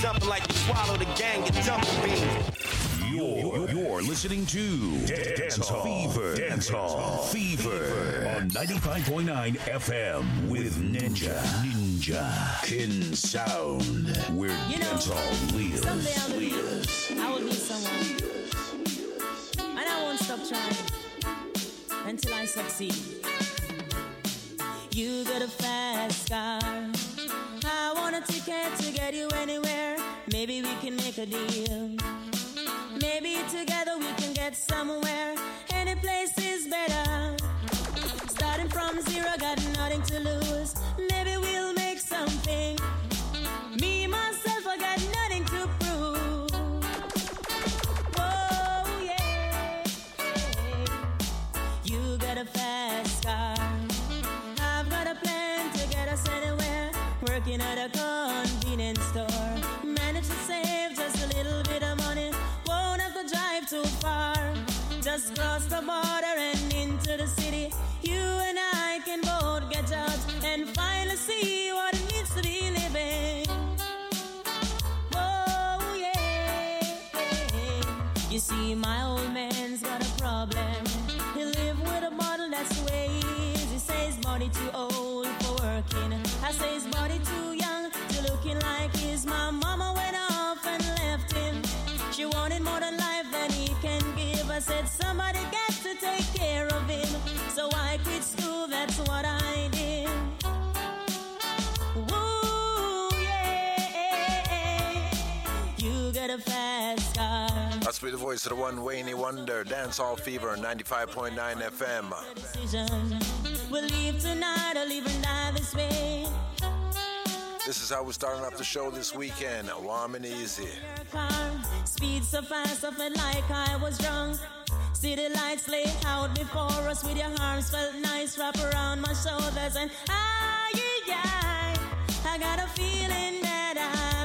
jumping like you swallowed a gang of jumping beans. You're, you're listening to Dance Hall Fever. Dance Hall Fever on 95.9 FM with Ninja. Ninja Kin Sound. Where You know, Dance Hall lives. someday I'll be- lives. I will be someone. And I won't stop trying until I succeed. You got a fast car. A ticket to get you anywhere. Maybe we can make a deal. Maybe together we can get somewhere. Any place is better. Starting from zero, got nothing to lose. Maybe we'll make something. Me, myself, at a convenience store. Manage to save just a little bit of money. Won't have to drive too far. Just cross the border and into the city. You and I can both get jobs and finally see what it means to be living. Oh, yeah. You see, my old man's got a problem. He live with a bottle, that's way he says body too old for working. I say I said somebody got to take care of him. So I quit school, that's what I did. Ooh, yeah. You got a fast car. That's be the voice of the one Wayne Wonder, Dance Hall Fever, 95.9 FM. decision. We'll leave tonight or leave and die this way. This is how we're starting off the show this weekend. Warm and easy. Speed so fast, I felt like I was drunk. City lights lay out before us with your arms felt nice wrap around my shoulders and I, I, I got a feeling that I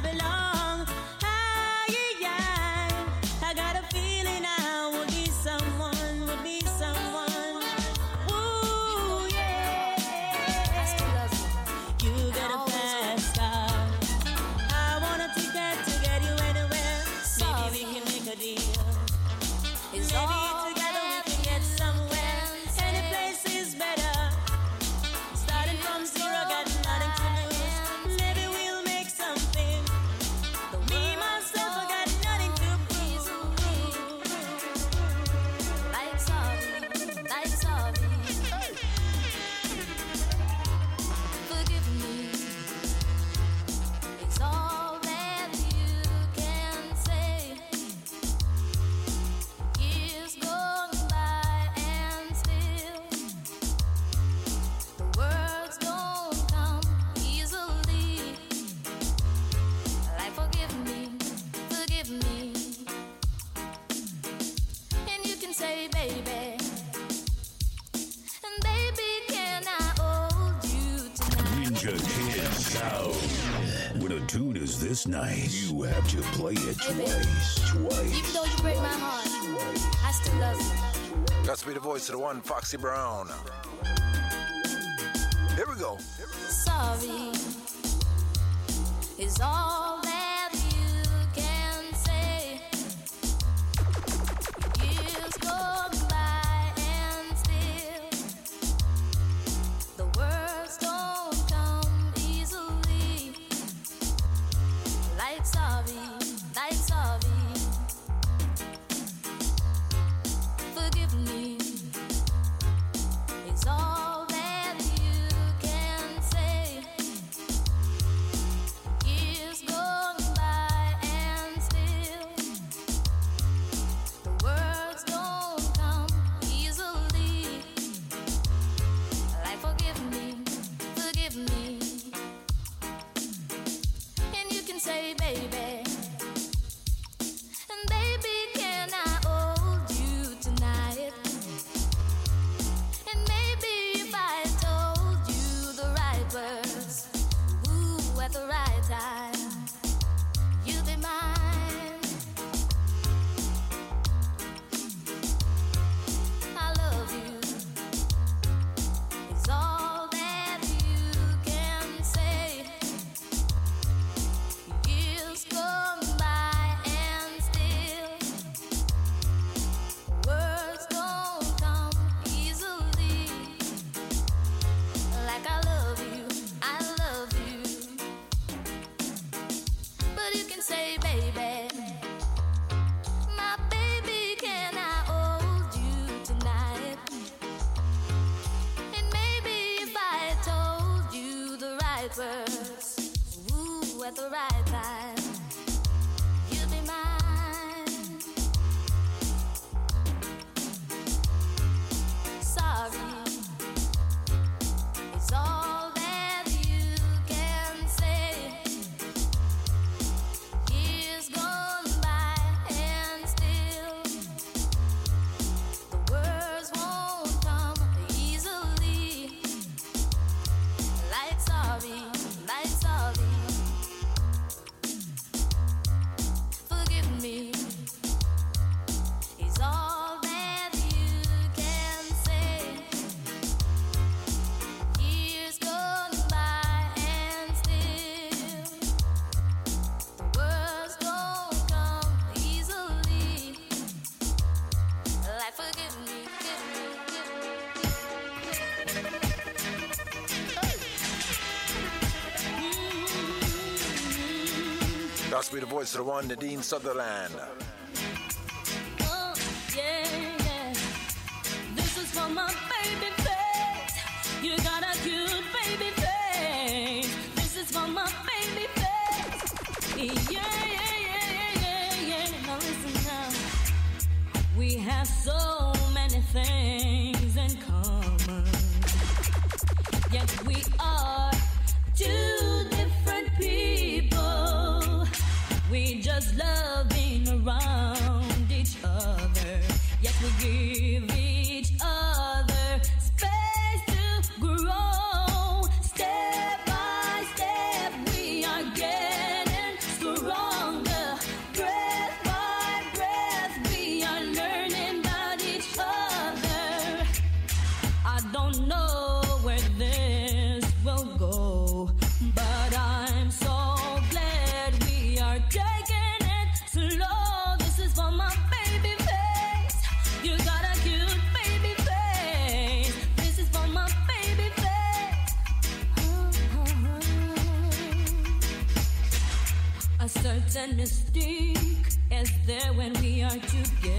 When a tune is this nice, you have to play it twice. Twice. Even though you break my heart, I still love you. That's be the voice of the one Foxy Brown. Here we go. Sorry is all Last bit of voice, the one Nadine Sutherland. mistake is there when we are together.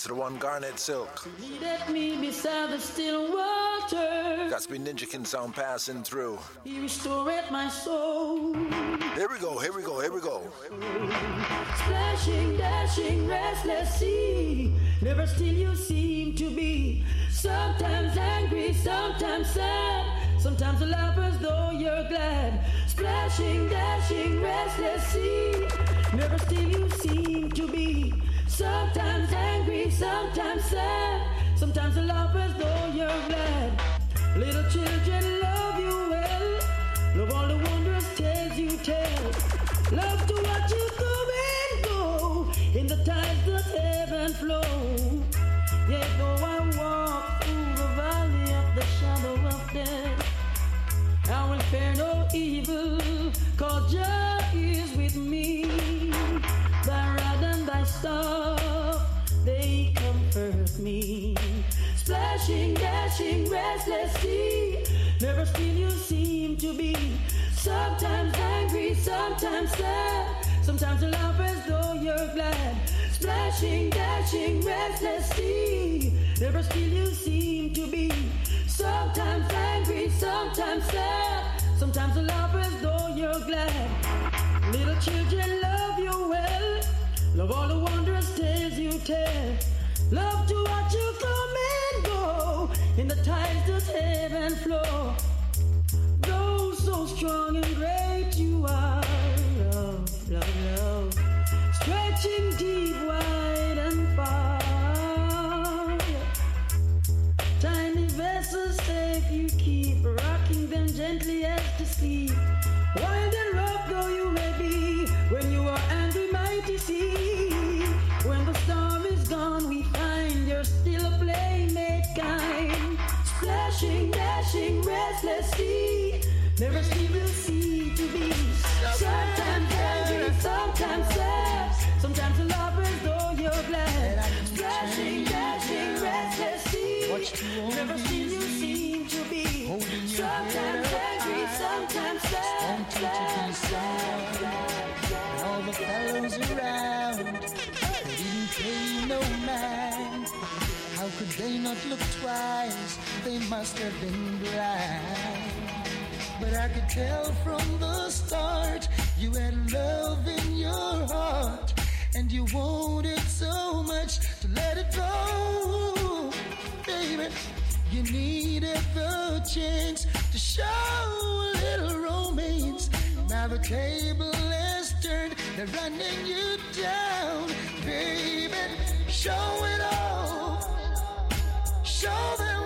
It's the one Garnet Silk. That's ninja Ninjakin sound passing through. He restored my soul. Here we go, here we go, here we go. Splashing, dashing, restless sea. Never still you seem to be. Sometimes angry, sometimes sad. Sometimes a lover's though you're glad. Splashing, dashing, restless sea. Never still you seem to be. Sometimes angry, sometimes sad. Sometimes the lovers know you're glad. Little children love you well. Love all the wondrous tales you tell. Love to watch you come and go in the tides that ebb and flow. Yet though I walk through the valley of the shadow of death, I will fear no evil, cause just stop. They comfort me. Splashing, dashing, restless sea. Never still you seem to be. Sometimes angry, sometimes sad. Sometimes you laugh as though you're glad. Splashing, dashing, restless sea. Never still you seem to be. Sometimes angry, sometimes sad. Sometimes you laugh as though Love to watch you come and go in the tides that ebb and flow. Though so strong and great you are, love, love, love, stretching deep, wide and far. Tiny vessels safe you keep, rocking them gently as to sleep. Never still you seem to be. Sometimes angry, sometimes sad. Sometimes a lover though you're glad. Splashing, dashing, restless sea. Never still you seem to be. Sometimes angry, sometimes sad. sad, sad, sad. all the fellows around didn't pay no mind. How could they not look twice? They must have been blind. But I could tell from the start you had love in your heart, and you wanted so much to let it go, baby. You needed the chance to show a little romance. Now the table has turned, they're running you down, baby. Show it all. Show them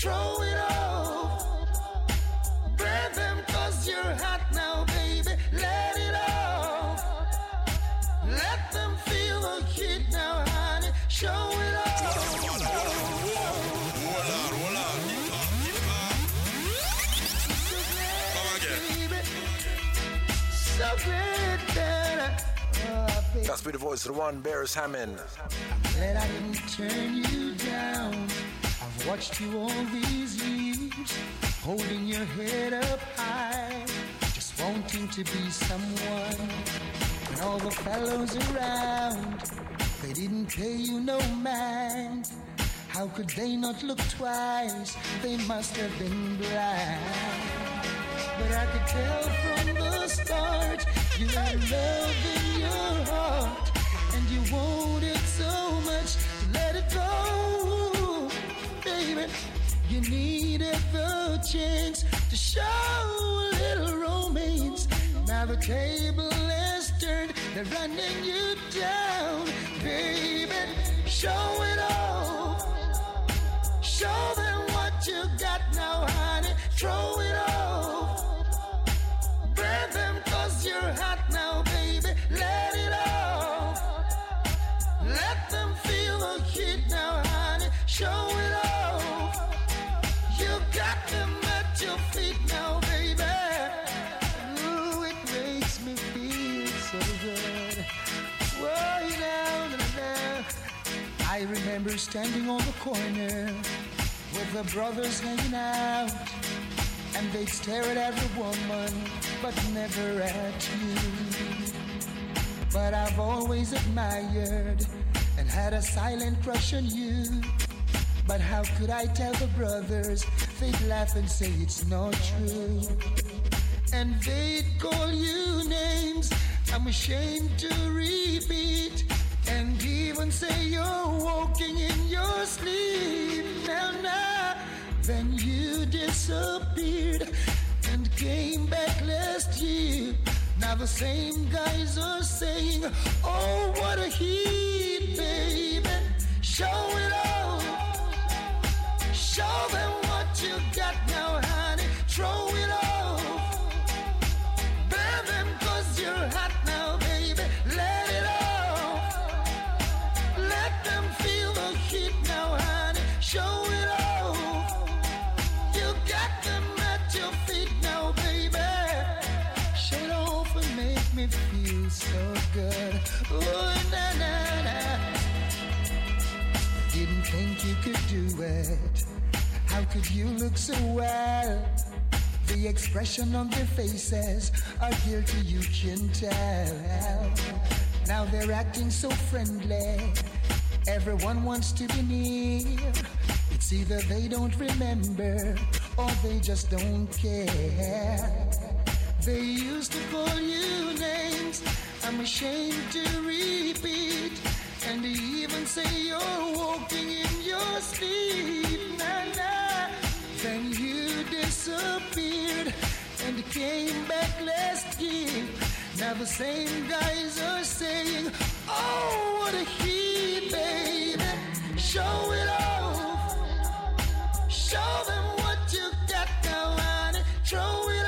Throw it off. Brand them cause you're hot now, baby. Let it off. Let them feel the heat now, honey. Show it off. Baby, So great that I. That's be the voice of the one, Beres Hammond. that I didn't turn you down. Watched you all these years, holding your head up high, just wanting to be someone. And all the fellows around, they didn't pay you no mind. How could they not look twice? They must have been blind. But I could tell from the start you had love in your heart, and you wanted so much to let it go, baby. You needed the chance to show a little romance. Now the table has turned, they're running you down, baby. Show it all. Show them what you got now, honey. Throw it off. Brand them cause you're hot now, baby. Let it off. Let them feel the heat now, honey. Show it remember standing on the corner with the brothers hanging out. And they'd stare at every woman, but never at you. But I've always admired and had a silent crush on you. But how could I tell the brothers? They'd laugh and say it's not true. And they'd call you names I'm ashamed to repeat. And even say you're walking in your sleep. Now, now, then you disappeared and came back last year. Now the same guys are saying, Oh, what a heat, baby. Show it all. Show them could do it. How could you look so well? The expression on their faces are guilty, you can tell. Now they're acting so friendly. Everyone wants to be near. It's either they don't remember or they just don't care. They used to call you names I'm ashamed to repeat. And they even say you're walking Nah, nah. Then you disappeared and came back last year. Now the same guys are saying, Oh, what a heat, baby. Show it off. Show them what you got now, honey. Throw it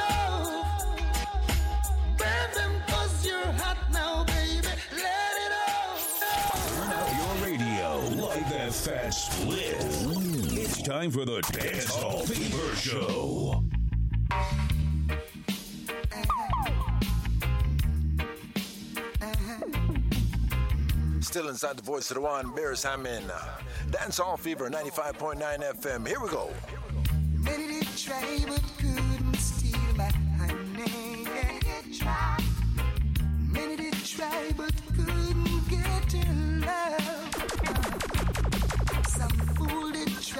off. Turn up your radio. Like that fat split. It's It's time for the Dance Hall Fever Show. Still inside the voice of the one, Beres Hammond. Uh, Dance Hall Fever 95.9 FM. Here we go. Many did try but couldn't steal my honey. Try. Many did try but couldn't get her love.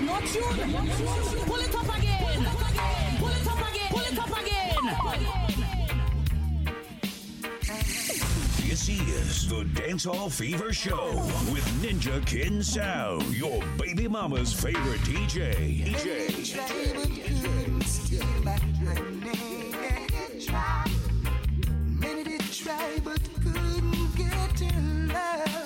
beating. You're not tuned. Pull it up again. Pull it up again. Pull it up again. This is the Dance Hall Fever Show with Ninja Kin Sound, your baby mama's favorite DJ. DJ. Try but couldn't steal my honey. Try. Many did try but couldn't get her love.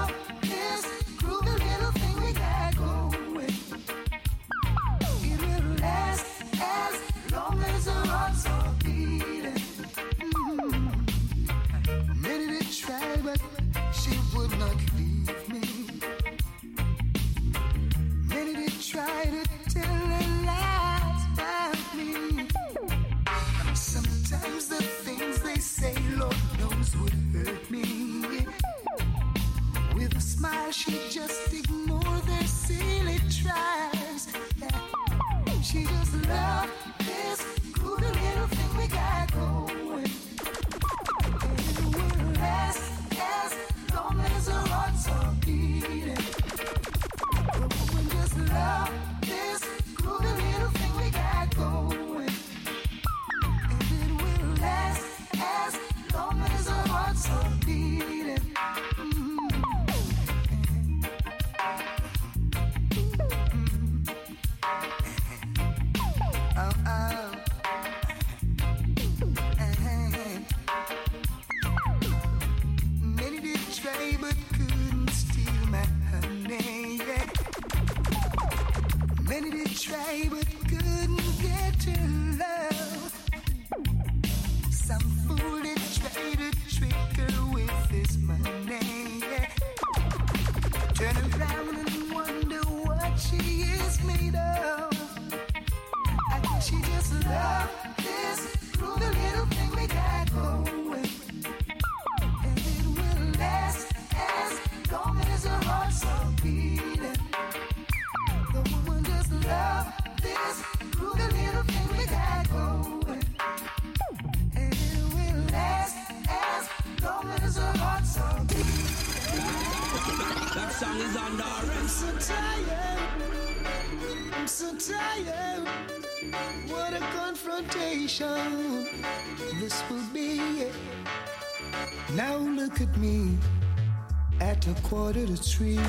three.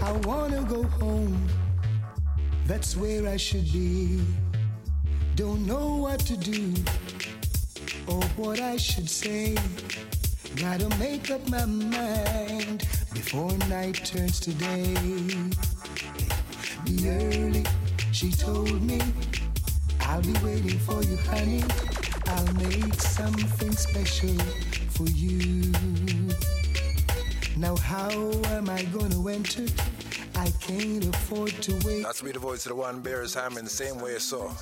I wanna go home. That's where I should be. Don't know what to do or what I should say. Gotta make up my mind before night turns to day. Be early, she told me. I'll be waiting for you, honey. I'll make something special for you. Now, how am I gonna enter? I can't afford to wait. That's me, the voice of the one, Beres Hammond, the same way, so.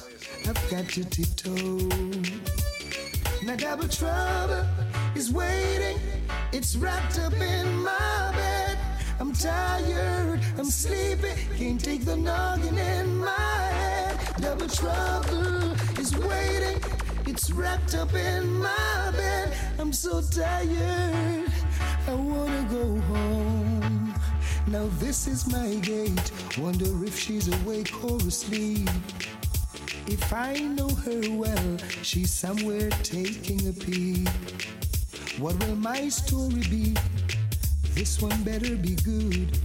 I've got to tiptoe. Now double trouble is waiting. It's wrapped up in my bed. I'm tired, I'm sleepy, can't take the noggin in my head. Double trouble is waiting. It's wrapped up in my bed. I'm so tired. I wanna go home. Now this is my gate. Wonder if she's awake or asleep. If I know her well, she's somewhere taking a peek. What will my story be? This one better be good.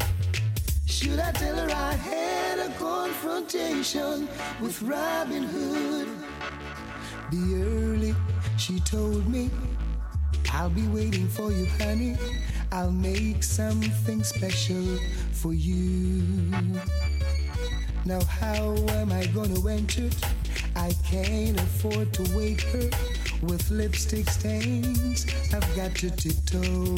Should I tell her I had a confrontation with Robin Hood? Be early, she told me. I'll be waiting for you, honey. I'll make something special for you. Now, how am I gonna enter? I can't afford to wake her with lipstick stains. I've got to tiptoe.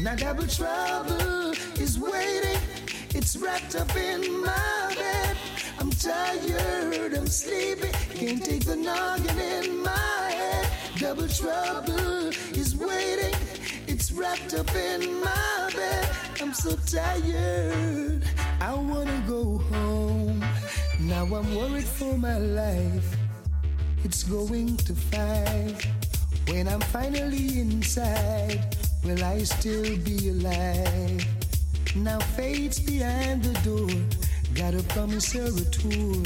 Now, double trouble is waiting. It's wrapped up in my bed. I'm tired, I'm sleepy. Can't take the noggin in my. Double trouble is waiting. It's wrapped up in my bed. I'm so tired. I wanna go home. Now I'm worried for my life. It's going to five. When I'm finally inside, will I still be alive? Now fate's behind the door. Gotta promise her a tour.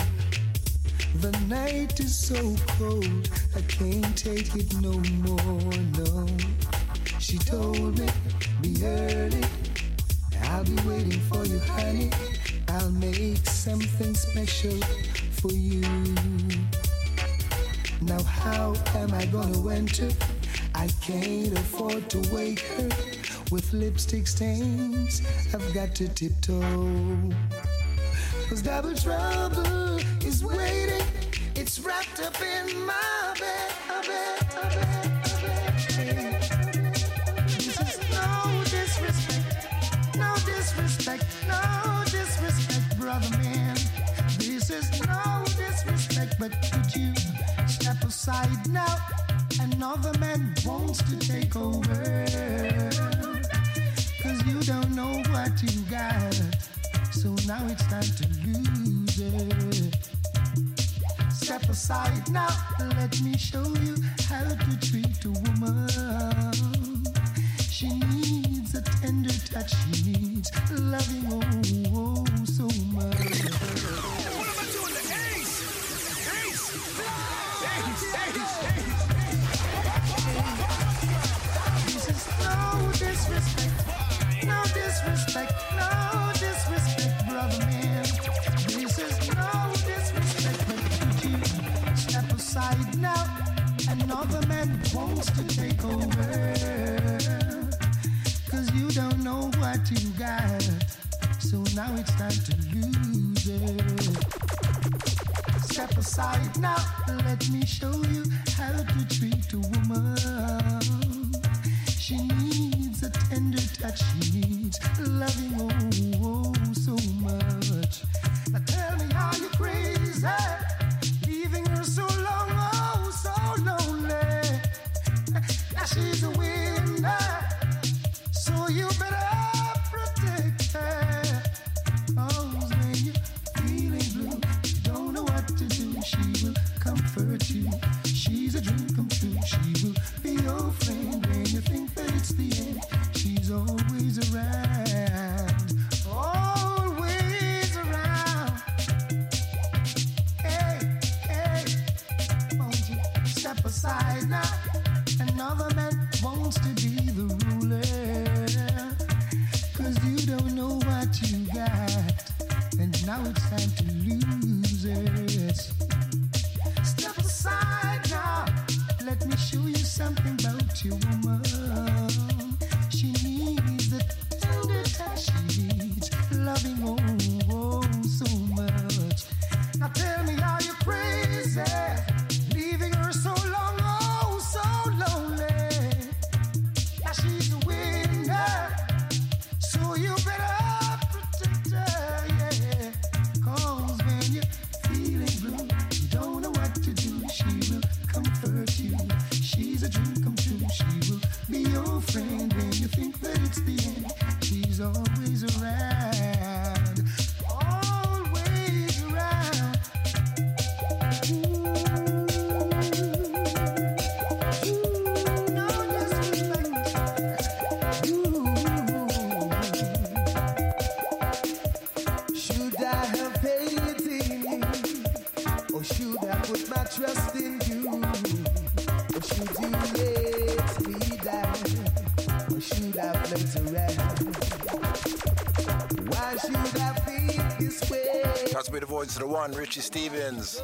The night is so cold, I can't take it no more, no. She told me, be early. I'll be waiting for you, honey. I'll make something special for you. Now, how am I gonna enter? I can't afford to wake her with lipstick stains. I've got to tiptoe. Cause double trouble waiting. It's wrapped up in my bed. This is no disrespect, no disrespect, no disrespect, brother man. This is no disrespect, but could you step aside now? Another man wants to take over. Cause you don't know what you got. So now it's time to lose it. Step aside now, let me show you how to treat a woman. She needs a tender touch, she needs loving oh, oh, oh so much. What am I doing? Ace, ace, fly. This is no disrespect, no disrespect, no disrespect, brother man. Another man wants to take over. Cause you don't know what you got. So now it's time to lose it. Step aside now, let me show you how to treat a woman. She needs a tender touch, she needs loving oh, oh, oh so much. Now tell me how you crazy, she's a winner, so you better your to the one, Richie Stephens.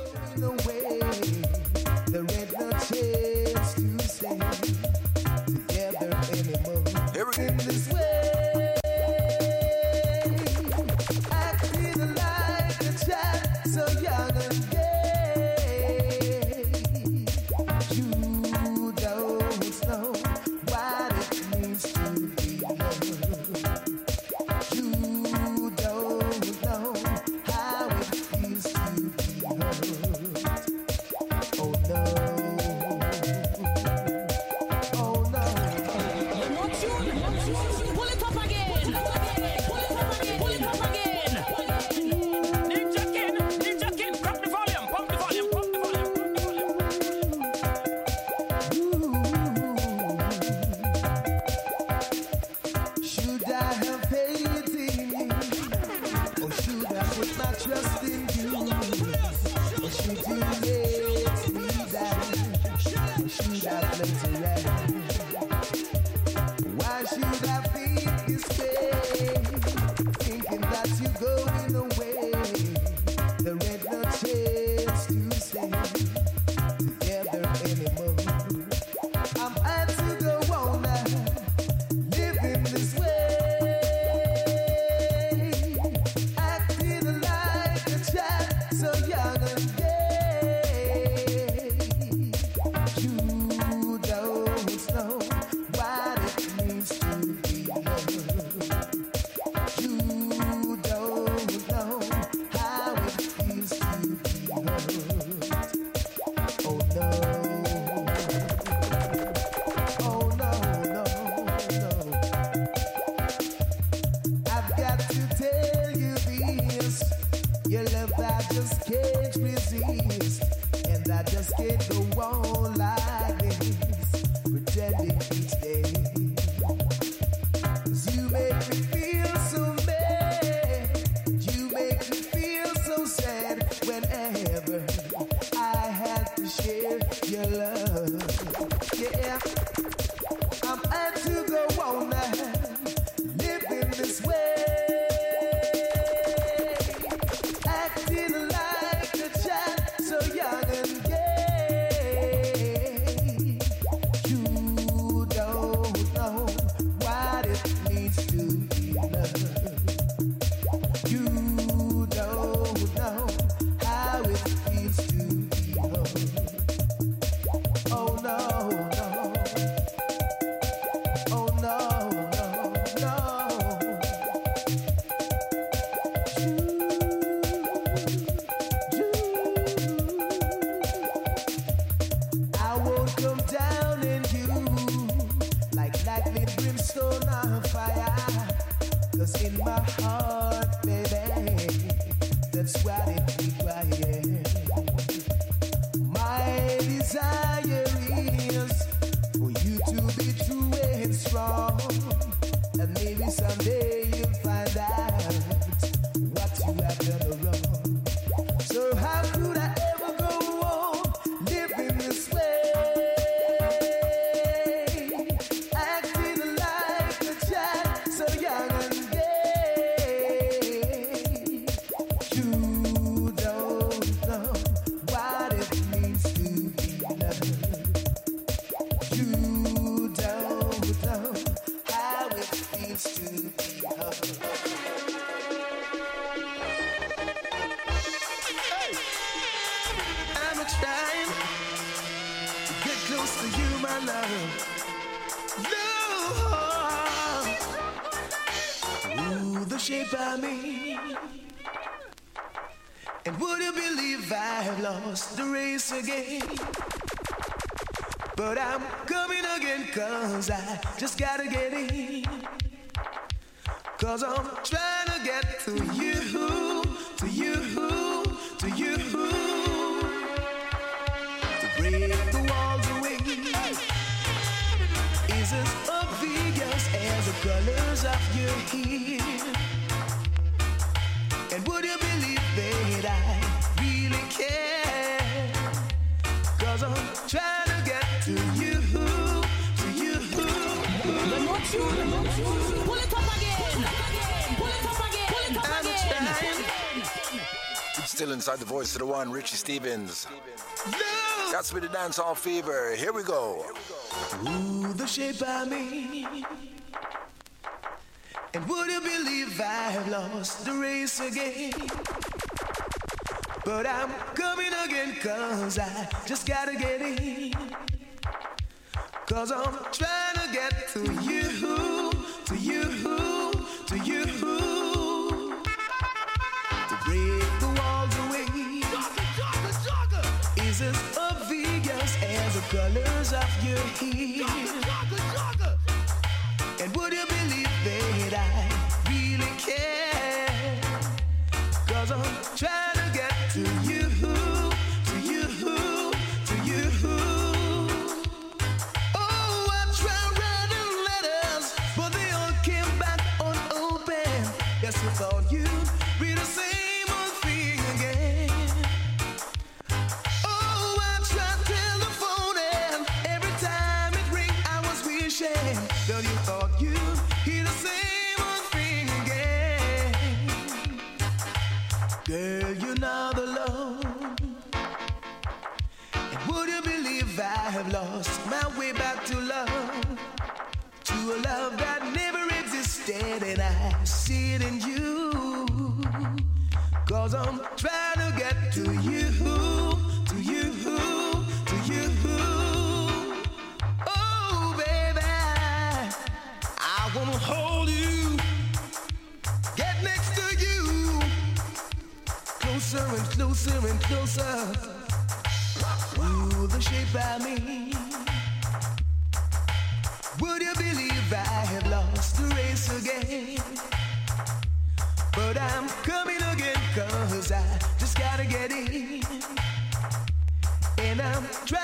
but I'm coming again, cause I just gotta get in. Cause I'm the voice of the one, Richie Stephens. got That's with the Dancehall Fever. Here we go. Ooh, the shape I me. And would you believe I have lost the race again? But I'm coming again, cause I just gotta get in. Cause I'm trying to get to you, to you. A love that never existed, and I see it in you. Cause I'm trying to get to you, to you, to you. Oh, baby, I wanna hold you, get next to you, closer and closer and closer. Ooh, the shape I mean. But I'm coming again, cause I just gotta get in. And I'm trying.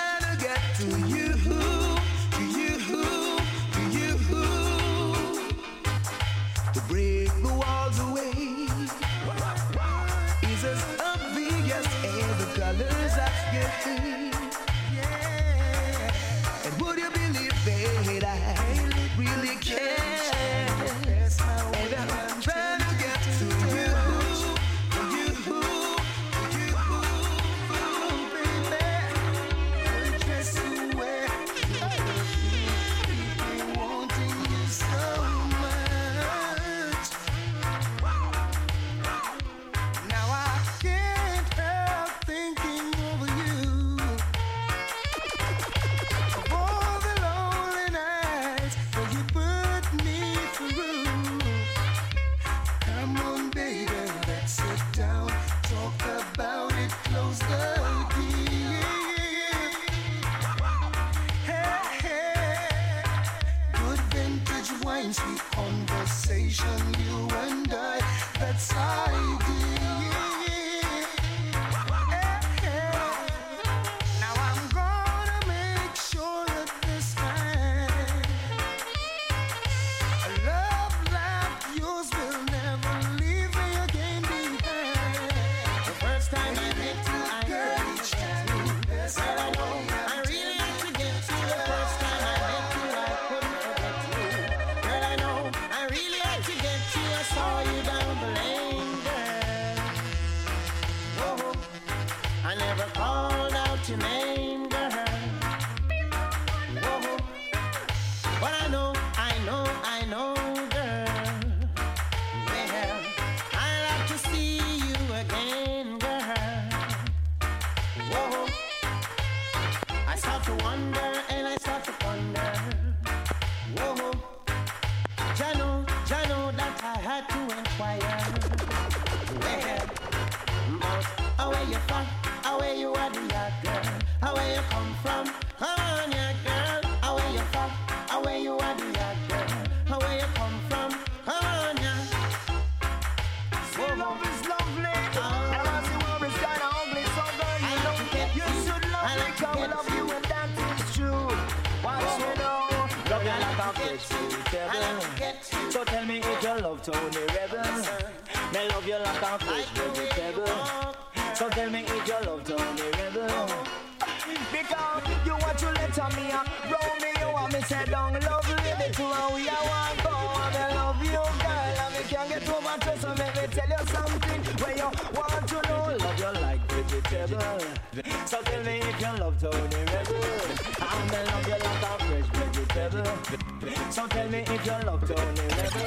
Tell me if you love Tony Rebel.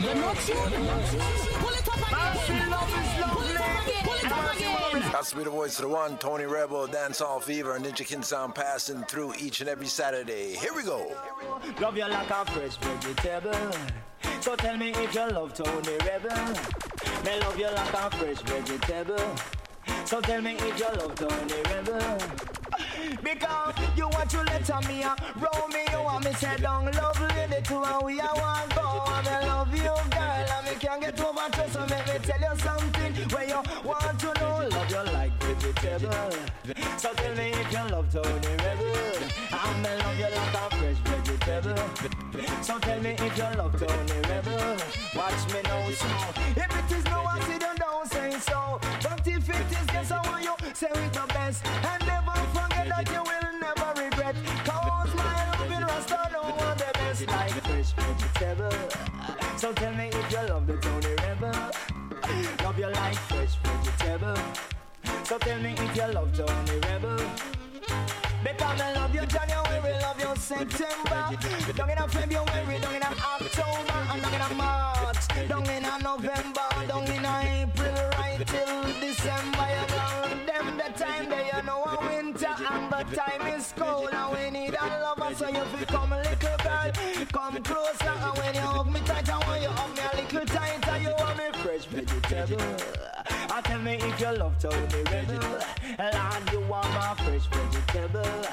You're not Pull it up again. love is Pull it up again. Pull it up again. That's to be the voice of the one, Tony Rebel, Dancehall Fever, and Ninja King Sound passing through each and every Saturday. Here we go. Love you like a fresh vegetable. So tell me if you love Tony Rebel. Me love you like a fresh vegetable. So tell me if you love Tony Rebel. Because you want to let me a roll me, you want me say down love lady to and we are one go. And I love you, girl, and me can't get over to so make me tell you something where you want to know. Love you like vegetable. So tell me if you love Tony Rebel. And me love you like a fresh vegetable. So tell me if you love Tony Rebel. Watch me now, small. If it is no accident, don't say so. But if it is, guess I want you say it the best. And never fresh. So tell me if you love the Tony Rebel. Love you like fresh vegetable. So tell me if you love Tony Rebel. Because I love you January, love you September Down in a February, down in a October And down in a March, down in a November Down in April, right till December Time they you know a winter And the time is cold and we need a lover So you feel come little girl, come closer And when you hug me tight, I want you hug me a little tighter You want me fresh vegetable. I tell me if you love Tony Rebel. Lord, you want my fresh vegetable.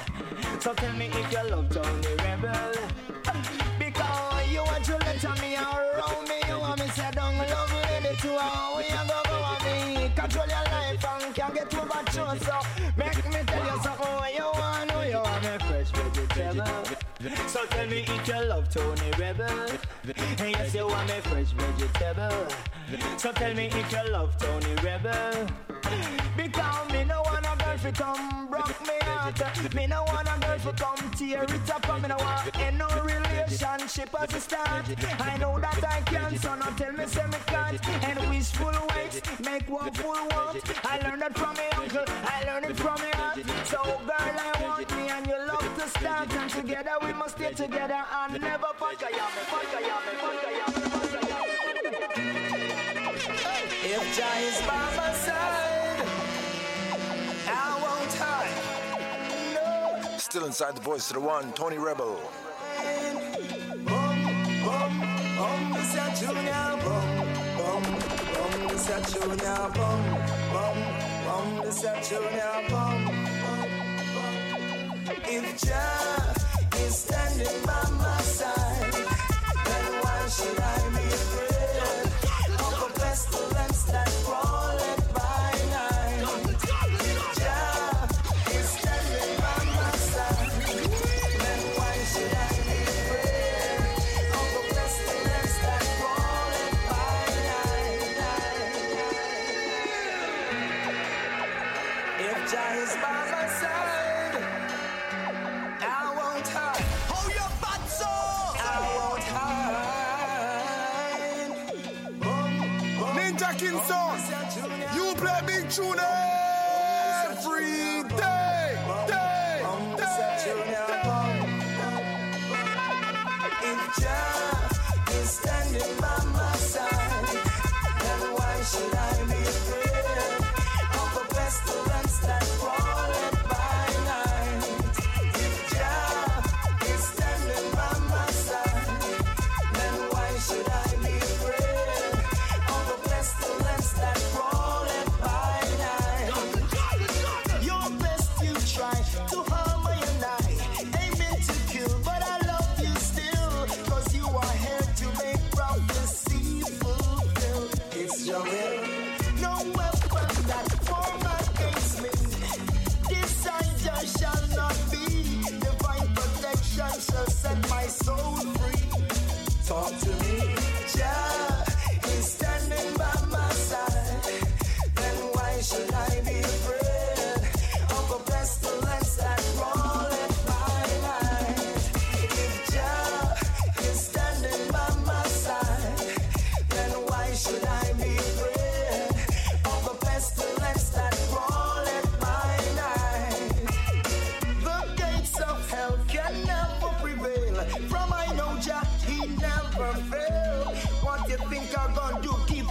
So tell me if you love Tony Rebel. Because you want to let me around me. You want me say down love lady to how we a So tell me if you love Tony Rebel. And Yes, you want me fresh vegetable. So tell me if you love Tony Rebel. Because me no want a girl fi come broke me heart. Me no want a girl fi come tear it up. Me no want end no relationship as a start. I know that I can so now tell me say me can't And wishful ways make woeful want. I learned that from me uncle, I learned it from me aunt. So girl I want me and you love to start. And together we must stay together and never fuck a yummy, fuck a yummy, fuck a yummy, fuck a yummy If Jah is by my side I won't hide. No. Still inside the voice of the one, Tony Rebel. Bum, bum, bum, a junior bum, this a junior bum, bum, bum, this a junior bum, bum, bum. If Jah is standing by my side, then why should I tune every day, day, day, junior day.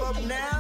up now.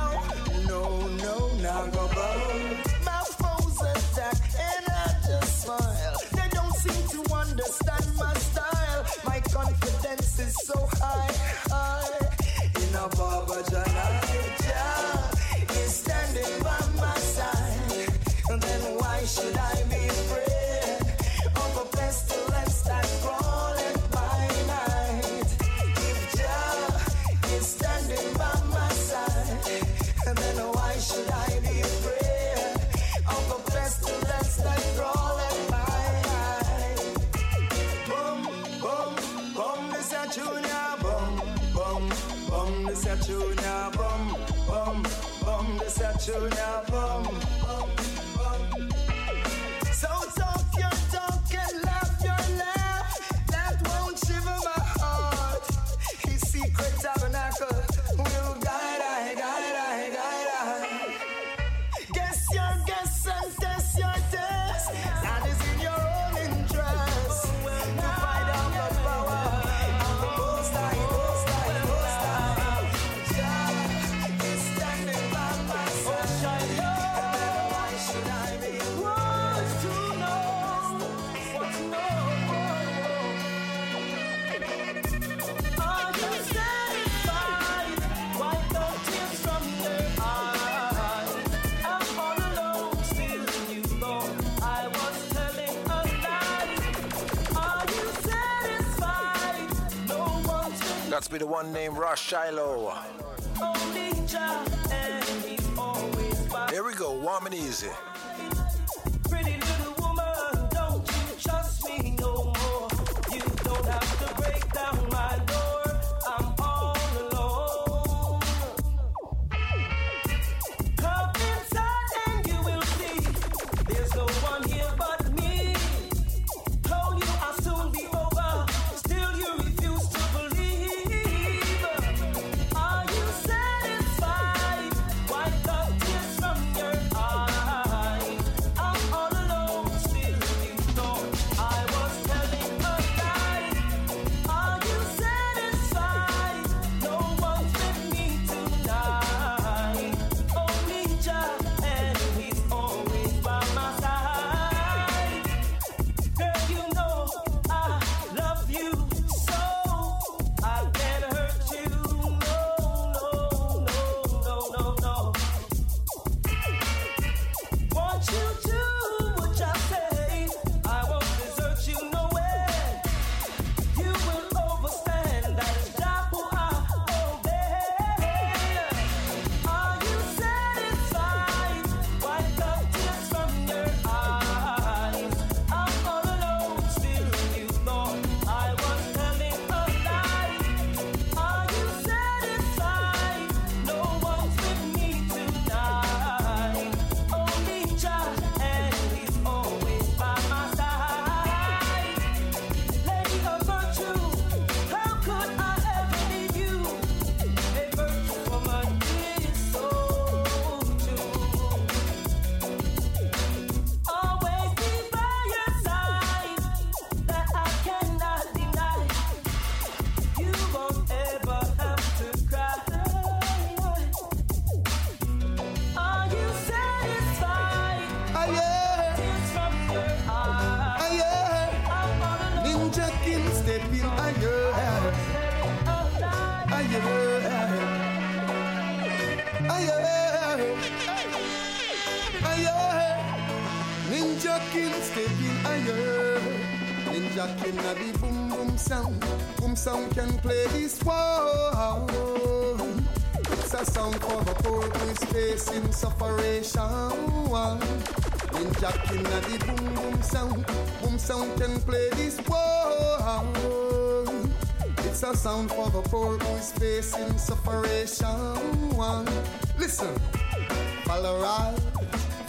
named Ross Shiloh. Jack in the boom boom sound. Boom sound can play this wow. It's a sound for the poor who's facing separation. One, Listen, follow us,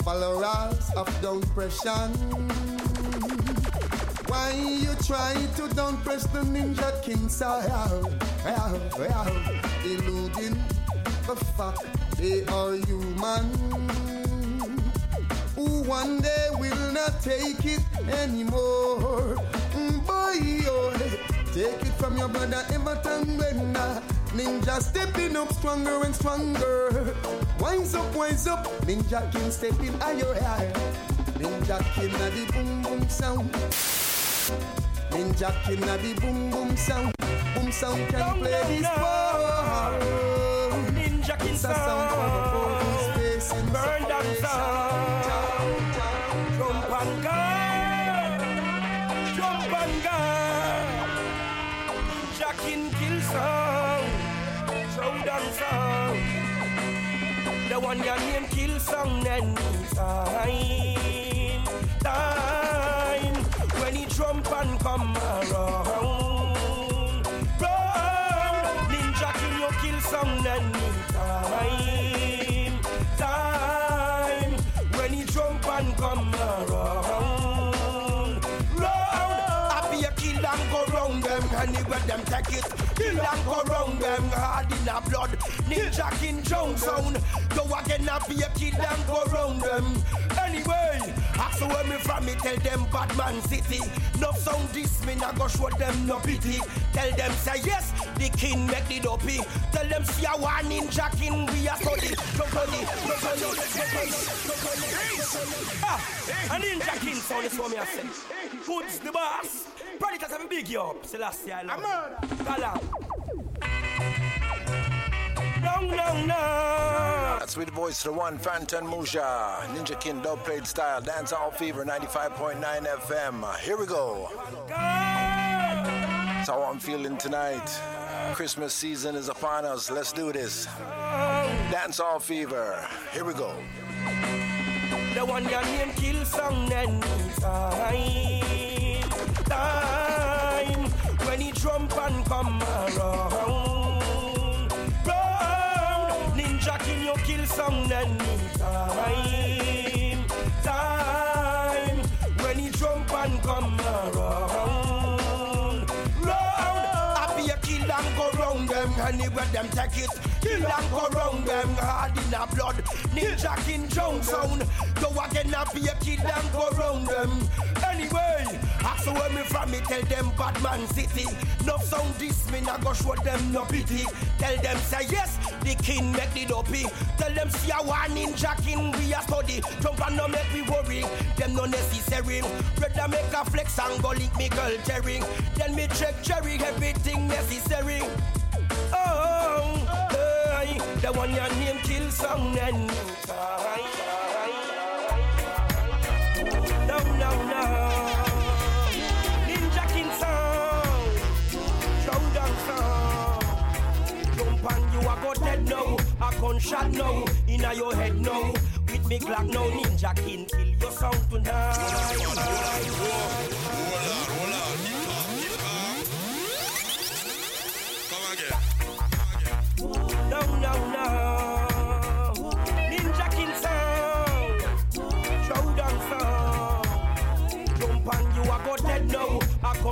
follow us of depression. Why you try to down press the ninja king sound? Eluding the fact they are human one day will not take it anymore. Boy, oh, take it from your brother Everton Blender. Ninja stepping up stronger and stronger. Wise up, wise up, Ninja King stepping higher, higher. Ninja King of the boom boom sound. Ninja King of the boom boom sound. Boom sound can play this war. Ninja King sound. The one your name kill song anytime. Time. time When he jump and come around. Round. Ninja King you kill song anytime. Time. time When he jump and come around. Round. Happy a kill and go round them. Anywhere them take it. Kill and go round them. Hard in a blood. Ninja King Jones sound. Go again happy a kill and go round them. Anyway. Ask where me from me tell them Batman City. No sound this me nah go show them no pity. Tell them say yes, the king make the dopey. Tell them see a one ninja king we a study. Go study, go study, go study, go study. Ah, a ninja king sound is what me a say. Goods the boss. Predators have a big you up. Selassie I love. Galang. No, no, no. That's the voice the one, Phantom Musha, Ninja King dub played style, Dancehall Fever 95.9 FM. Here we go. That's how I'm feeling tonight. Christmas season is upon us. Let's do this. Dancehall Fever. Here we go. The one your name kill song anytime. Time when he jump and come around. You kill song anytime. Time Time when he jump and come around. Round happy a kill and go round them anywhere them take it. Kill and go round them hard in a blood. Ninja Jones sound. Go again happy a kill and go round them. Anyway, ask where me from me tell them Batman City. No sound this me nah go show them no pity. Tell them say yes, the king make the dopey. Tell them see a one ninja king we a study. Jump and no make me worry. Them no necessary. Rather make a flex and go lick me girl Jerry. Then me check Jerry everything necessary. Oh, hey, the one your name kill song and No, no, no. Ninja King song, showdown song. Jump and you a go dead now, a gunshot now, inna your head now. With me Glock now, Ninja King kill your sound tonight. No, no, no. Ninja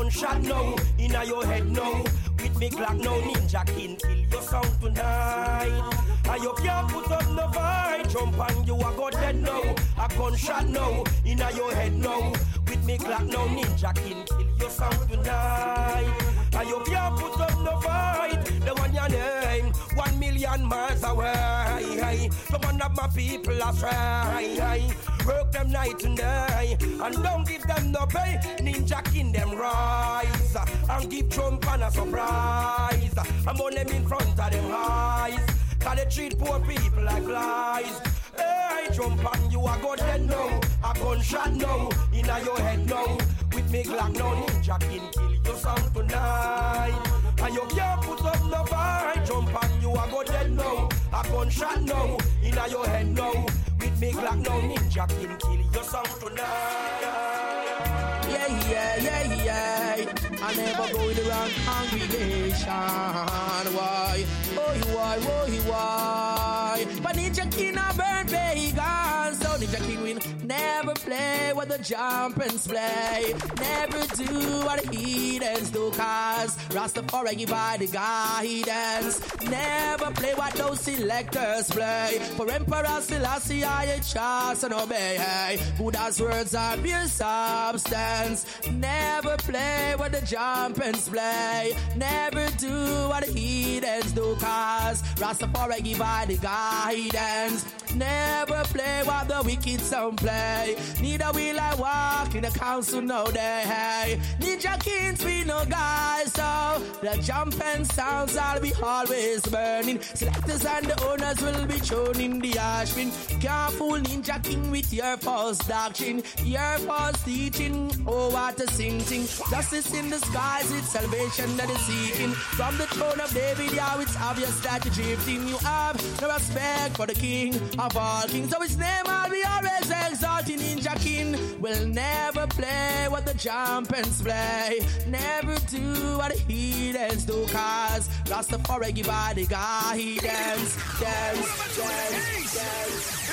gunshot now. Inna your head now. With me Glock now. Ninja King kill your sound tonight. And you can't put up no fight. Jump and you a go dead now. A gunshot now. Inna your head now. With me Glock now. Ninja King kill your sound tonight. And you can't put up no fight. The one your name, one million miles away. Some one of my people astray. Work them night and day, and don't give them no pay. Ninja King them rise, and give Trump and a surprise. I'm on them in front of them eyes. Cause they treat poor people like flies. Hey, jump on you, I go dead now. A gunshot now, inna your head now. With me Glock now, Ninja King kill your sound tonight. And you can't put up no fight. Jump on you, I go dead now. A gunshot now, inna your head now. With me Glock now, Ninja King kill your sound tonight. I never go in the wrong congregation. Why? Oh, you why? Oh, you why? But Ninja King a burn pagan, so Ninja King win Never play what the jumpers play. Never do what the heathens do, cause Rastafari give by the guidance. Never play what those selectors play. For Emperor Selassie, I trust and obey. Hey, Buddha's words are pure substance. Never play what the jumpers play. Never do what the heathens do, cause Rastafari give by the guidance. Never play what the wicked some play. Neither will I walk in the council no day. Ninja kings we no guys, so the jumping sounds I'll be always burning. Selectors and the owners will be thrown in the ash bin. Can't fool Ninja King with your false doctrine, your false teaching. Oh, what a sinking. Justice in the skies, it's salvation that is seeking. From the throne of David, yeah, it's obvious that you're drifting. You have no respect for the king of all kings. So his name I'll be always exalting. Ninja King will never play what the jumpers play. Never do what the heathens do, cause Rastafari give by the guidance. Dance, dance, dance.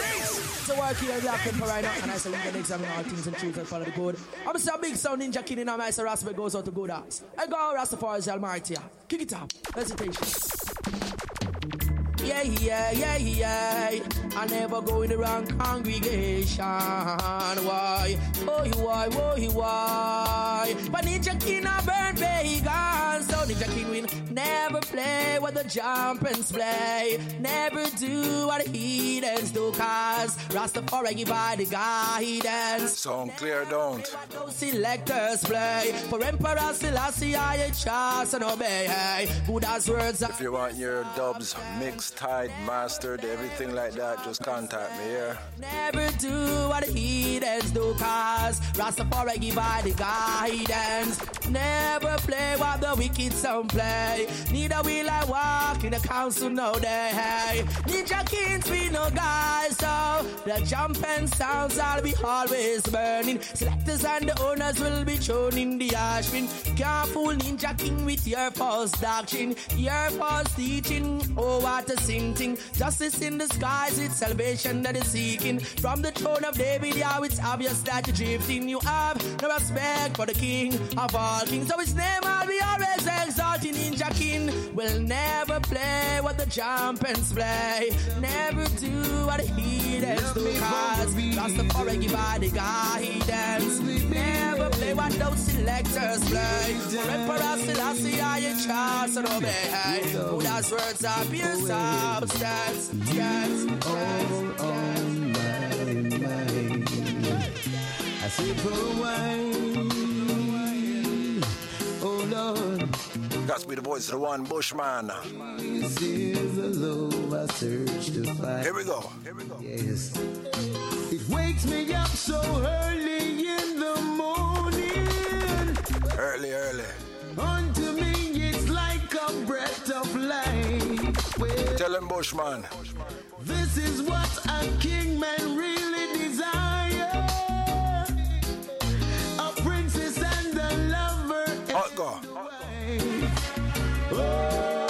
So work here, black people right now, and I say we can examine all things and truth and follow the good. I'm a big sound ninja king, and I say Rastafari goes out to good ass. I go Rastafari is almighty. Kick it up. Hesitation. Yeah, yeah, yeah, yeah. I never go in the wrong congregation. Why? Oh, you why? Oh, you why? But Ninja King I burn pagan. So Ninja King win. Never play what the jumpers play. Never do what the heathens do. Cause Rastafari give by the guidance. Sound clear, don't. Those selectors play. For Emperor Selassie, I trust and obey. Buddha's words If you want your dubs mixed, tied, mastered, everything like that, just contact me here. Never do what the heathens do, cause Rastafari give by the guidance. Never play what the wicked some play. Neither will I walk in the council no day. Ninja kings we no guys, so the jumping sounds I'll be always burning. Selectors and the owners will be thrown in the ash bin. Can't fool Ninja King with your false doctrine, your false teaching. Oh, what a sinking. Justice in the skies, it's salvation that is seeking. From the throne of David, yeah, it's obvious that you're drifting. You have no respect for the king of all kings. So his name I'll be always exalting. Ninja King will never play what the jumpers play. Never do what the heathens do. Cause Rastafari give by the guidance. Never play what those selectors play. For Emperor Selassie, I in charge and obey. Buddha's words are pure substance. Dance, dance, on my mind. I said for a oh Lord, That's be the voice of the one Bushman. this is the love I search to find. Here we go. Yes. It wakes me up so early in the morning. Early, early. Unto me, it's breath of life. Well, Tell him Bushman. This is what a king man really desire. A princess and a lover. Hot go. Oh,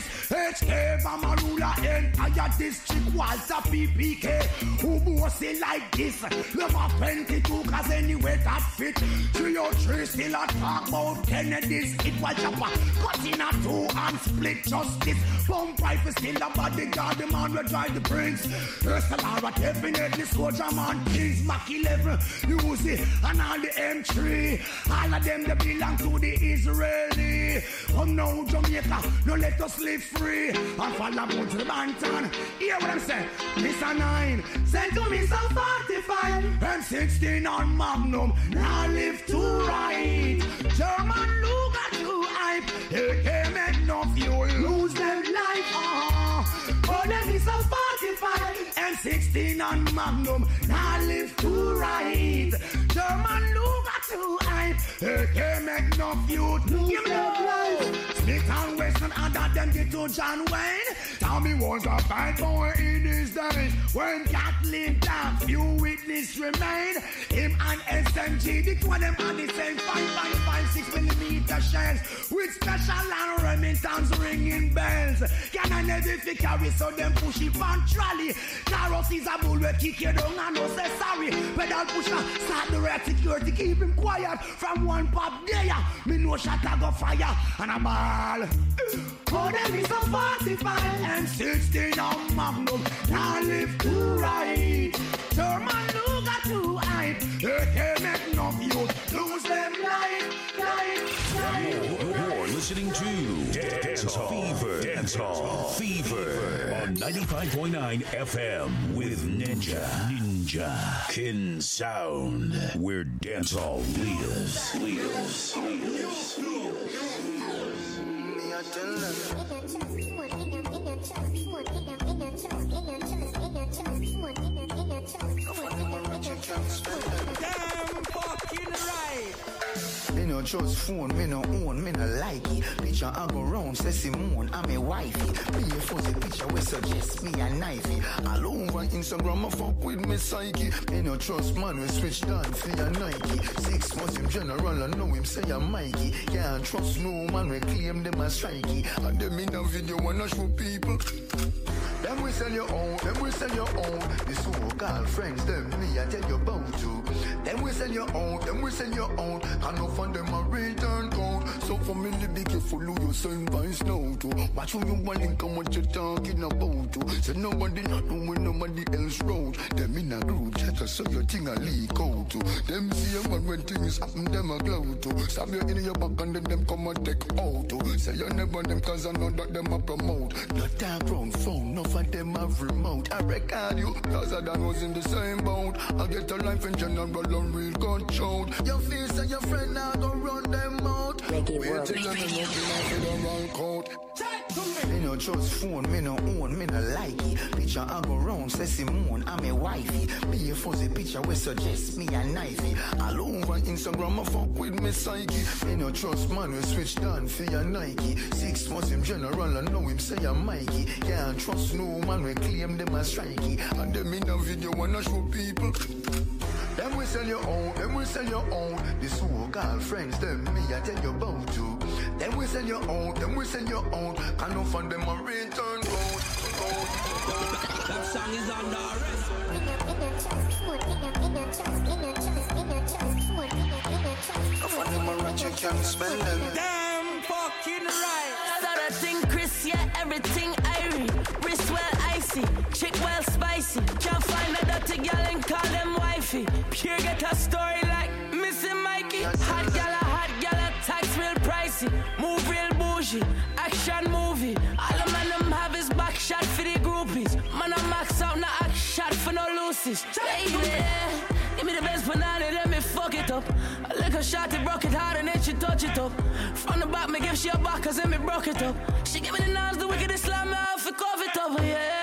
foolishness. HK Bama ruler entire district Walther PPK. Who bossy like this? Never 22 cause anyway that fit. 303 still a talk about Kennedy's. It was chopper cut in a two and split justice. Bump rifle still a bodyguard. The man will drive the prince. All, definitely soldier man. Kings Mac 11, Uzi and all the M3. All of them they belong to the Israeli. Come now Jamaica, no let us live free. And follow go to the Banton. Hear what I'm saying? A nine, send to me some 45 and 16 on Magnum. Now live to right. German at you hype. They can't make enough you lose them life. Uh-huh. Oh, them is some 45 and 16 on Magnum. Now live to right. German at you hype. They can't make enough you lose them life. Smith and Wesson other than the two John Wayne. Tommy was a bad boy in his days. When Kathleen died, few witnesses remain. Him and SMG, the two of them on the same 5.56 millimeter shells. With special and Remingtons ringing bells. Can I never fi carry so them push it on trolley. Carlos is a bull we kick you down and no say sorry. Pedal pusher, start the red security, keep him quiet. From one pop there, me know shot a go fire. And a ball. Oh, them is a 45 and 16 on Magnum. Now live to right. German at you hype. They make enough youth lose them life, life, life. You're listening to Dancehall Fever. Dancehall Fever on 95.9 FM with Ninja. Ninja King Sound. Where dancehall lives. Lives. Lives. Damn fucking right. No trust phone, me no own, me no like it. Picture I go round, say Simone, I'm a wifey. Me a fuzzy picture we suggest me a knifey. All over Instagram, I fuck with me psyche. Me no trust man, we switch down for your Nike. Six months him general, I know him say I'm Mikey. Can't trust no man, we claim them as strikey. And them in a video wanna show people. Them we sell your own, them we sell your own. The so-called friends, them me I tell you about to. Them we sell your own, them we sell your own. And no fund them a return code. So for me, be careful who you send vice now to. Watch who you want and what you're talking about to. So nobody not know when nobody else road. Them in a group chat, so your thing a leak out to. Them see a man when things happen, them a glow to. Stab you in your back and then them come and take out to. Say you never them cause I know that them a promote. Not that ground phone, no for them have remote. I record you, cause I done was in the same boat. I get a life in general and real control. Your face and your friend now go run them out. Till you know you know for the wrong coat. Me no no trust phone, me no own, me no like it. Picture I go round, say Simone, I'm a wifey. Be a fuzzy picture we suggest me a knifey. All over Instagram, I fuck with me psyche. Me no trust man, we switch down for your Nike. Six months him general, I know him say I'm Mikey. Can't trust no man, we claim them as strikey. And them in a video wanna show people. Them we sell your own, them we sell your own. This whole girlfriends, them me I tell you about to. Them we sell your own, them we sell your own. Can no fund them a return gold. That song is under arrest. No fund them a rich, you can't spend them. Damn fucking right. So that thing, Chris, yeah, everything irie. Wrist well icy, chick well spicy. Can't find a dirty gal and Pure get a story like Missing Mikey. Hot gal, a hot gal, tax real pricey. Move real bougie, action movie. All the man them have is back shot for the groupies. Man, I max out, no act shot for no loosies. Baby, give me the best banana, let me fuck it up. I lick a shot, it broke it hard, and then she touch it up. From the back, me give she a back, cause then me broke it up. She give me the knives, the wicked Islam, me off, it cover it up. Yeah,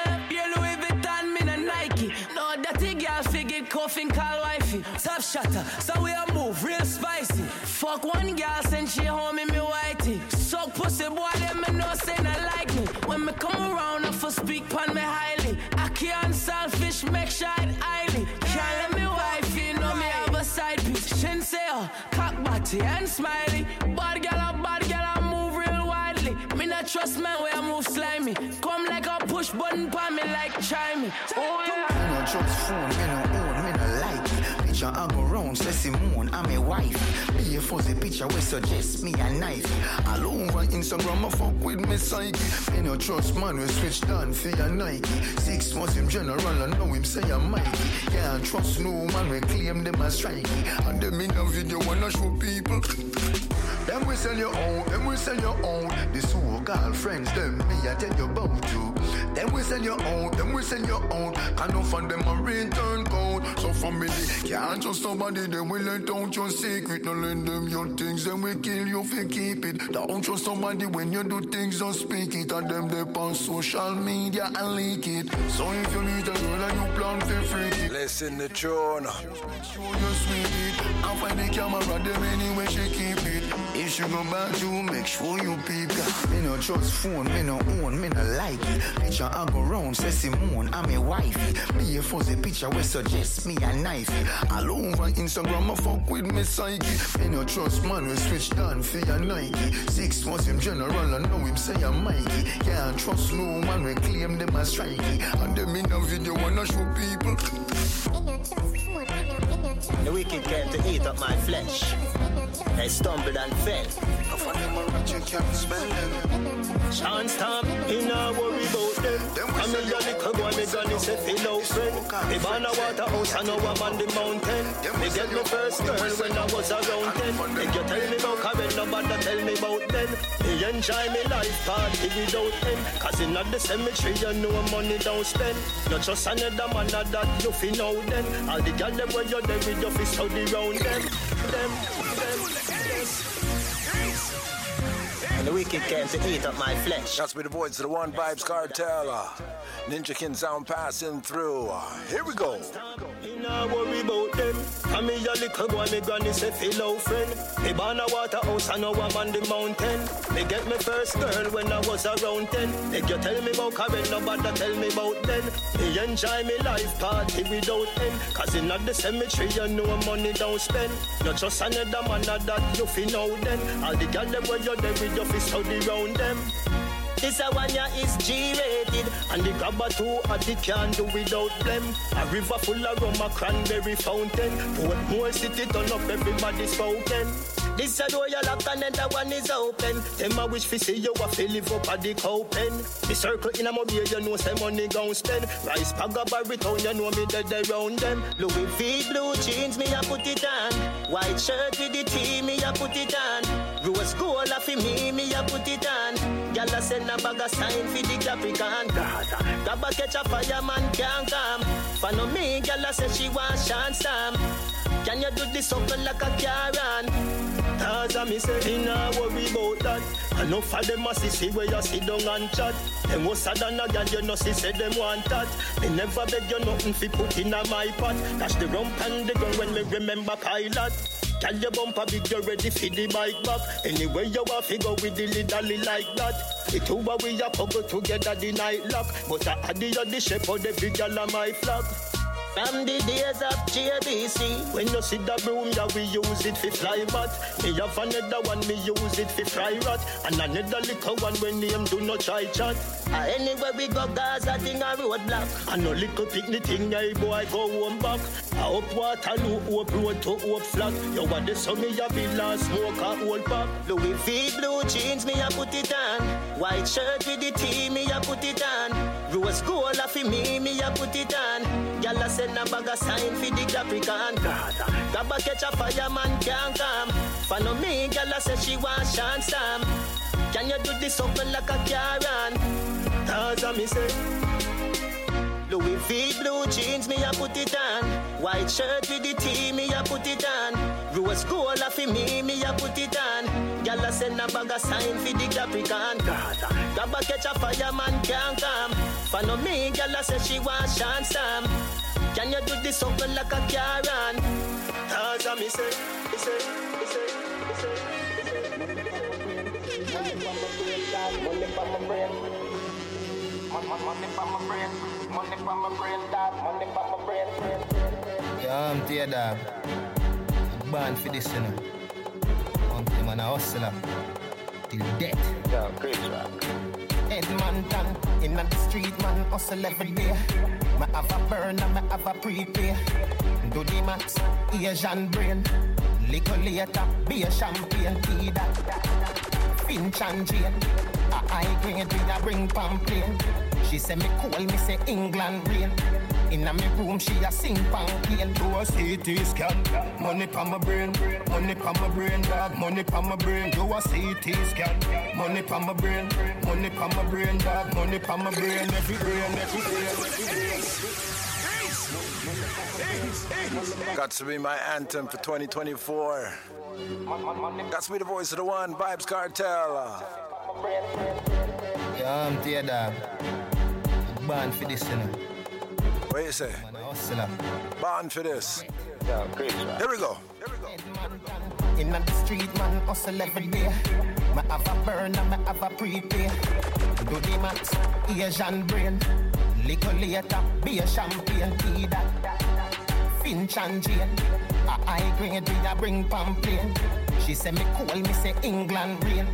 coughing, call wifey. Top shatter, so we a move, real spicy. Fuck one girl, send she home in me whitey. Suck pussy, boy, them me know say not like me. When me come around, I for speak pon me highly. I can't selfish, make sure it highly. Can't let me wifey know me have a side piece. Shinseo, uh, cock body and smiley. Bad girl, a bad girl, I move real widely. Me not trust man where I move slimy. Come like a push button pon me like chimey. Oh yeah. Picture I go round, say Simone, I'm a wife. Be a fuzzy picture we suggest me a knife. All over Instagram, I fuck with me psyche. Me no trust man, we switch down for your Nike. Six months him general, I know him say I'm Mikey. Can't trust no man, we claim them as strikey. And them in a video wanna show people. Them we sell your own, them we sell your own. This whole girlfriends, them me I tell you about you. Them we sell your own, them we sell your own. Can no fund them a return code. So family can't trust somebody, them will let out your secret. No lend them your things, then we kill you if you keep it. Don't trust somebody when you do things, don't speak it. And them they on social media and leak it. So if you meet a girl and you plan to freak it. Listen to tune. Make sure you sweet it. I find the camera, them anyway she keep it. If she go back to make sure you peep. Me no trust phone, me no own, me no like it. Picture I go round, say Simone, I'm a wifey. Be a fuzzy picture we suggest me a knifey. All over Instagram, I fuck with me psyche. Me no trust man, we switch down for your Nike. Six months him general, I know him say I'm Mikey. Can't trust no man, we claim them as strikey. And them in a video wanna show people. The wicked came to eat up my flesh. They stumbled and fell. Chance time, he not worry about them. I mean, your little boy, me granny say, feel out friend. Me born a water house, I know I'm on the mountain. Me get my first girl when I was around 10. Make you tell me about Karen, nobody tell me about them. Me enjoy me life, party without end. Cause in not the cemetery, you know money don't spend. Not just another man that you feel know then. All the girl them where you're there your fist out around them. Them, them, And the wicked came to eat up my flesh. That's with the voice of the One Vybz Kartel. Uh, Ninja King sound passing through. Uh, here we go. Me nah worry about them. And me a little boy, me granny say feel out friend. Me born a water house, I know I'm on the mountain. Me get me first girl when I was around ten. Make you tell me about Karen, nobody tell me about then. Me enjoy me life party without end. Cause in the cemetery, you know money don't spend. Not just another man that you feel know then. All the girl them where you're there with your fist out around them. This a one ya is G-rated And the grabber too hot the can do without blem. A river full of rum, a cranberry fountain. Put more city turn up, everybody spoken This a door you lock and the one is open. Them a wish fi see you a fi live up at the copen The circle in a mobile, you know say money gon' spend. Rice bag a baritone, you know me dead around them. Louis V blue jeans, me a put it on. White shirt with the T, me a put it on. Rose gold a fi me, me a put it on. Gyal a send a bag of sign fi the Capricorn. Grab a catch a fireman can't come. For no me, gyal a say she want chance Sam Can you do this something like a Karen? Cause I me say, me nah worry about that. Enough of them a see see where you sit down and chat. Them was sad than a girl, you know see say them want that. Me never beg you nothing fi put in a my pot. Dash the rump and the gun when me remember pilot. Tell your bumper big, you ready for the bike back. Anyway, you want to go with the lidally like that. The two of we a couple together the night lock. But I had the other shape of the big girl on my flag. From the days of JBC, when you see the broom, yeah, we use it for fly bat. Me have another one, me use it for fry rat. And another little one when name do not try chat. Uh, anywhere we go, Gaza thing a roadblock. And no little picnic thing, yeah, boy, go home back. I up water, no up road to up flat. You want the sun, me a bill and smoke a whole pack. Louis V blue jeans, me a put it on. White shirt with the tee, me a put it on. Rose gold a fi me, me a put it on. Gyal a send a bag of sign fi the Capricorn. Grab a catch a fireman can't come. Follow me, gyal a say she want Sean Sam. Can you do this something like a Karen? Cause I me say. Louis V blue jeans, me a put it on. White shirt with the tee, me a put it on. Rose gold a fi me, me a put it on. Gyal a send a bag of sign fi the Capricorn. Grab a catch a fireman can't come. Follow me, gyal a say she want Sean Sam. Can you do this something like a Karen? Cause I me say, me say, me say, me say, me say. Money for my brain, money for my brain, money for my brain, dog, money for my brain. Yeah, I'm tear dog. Born for this, you know. Until man a hustler. Till death. Yeah, great track. Edmonton, in the street, man, hustle every day. Me have a burner, me have a prepay. Do the max, Asian brain. Little later, be a champagne, tea that. Finch and Jane, a high grade with a bring pamphlet. She say me cool, me say England rain. Inna me room, she a sing pamphlet. Do a CT scan, money pa my brain, money pa my brain, dog, money pa my brain. Do a CT scan, money pa my brain, money pa my brain, dog, money pa my brain, every brain, every brain, every brain. Got to be my anthem for 2024. Got to be the voice of the one, Vybz Kartel. Yeah, I'm tear dog. Uh, born for this, you know. What you say? Man a hustler. Uh. Born for this. Yeah, great track. Here we go. In the street, man, hustle every day. Me have a burner, me have a prepay. Do the max, Asian brain. Little later, be a champagne, tea that. Finch and Jane, a high grade, we a bring pamphlet. She say me cool, me say England rain.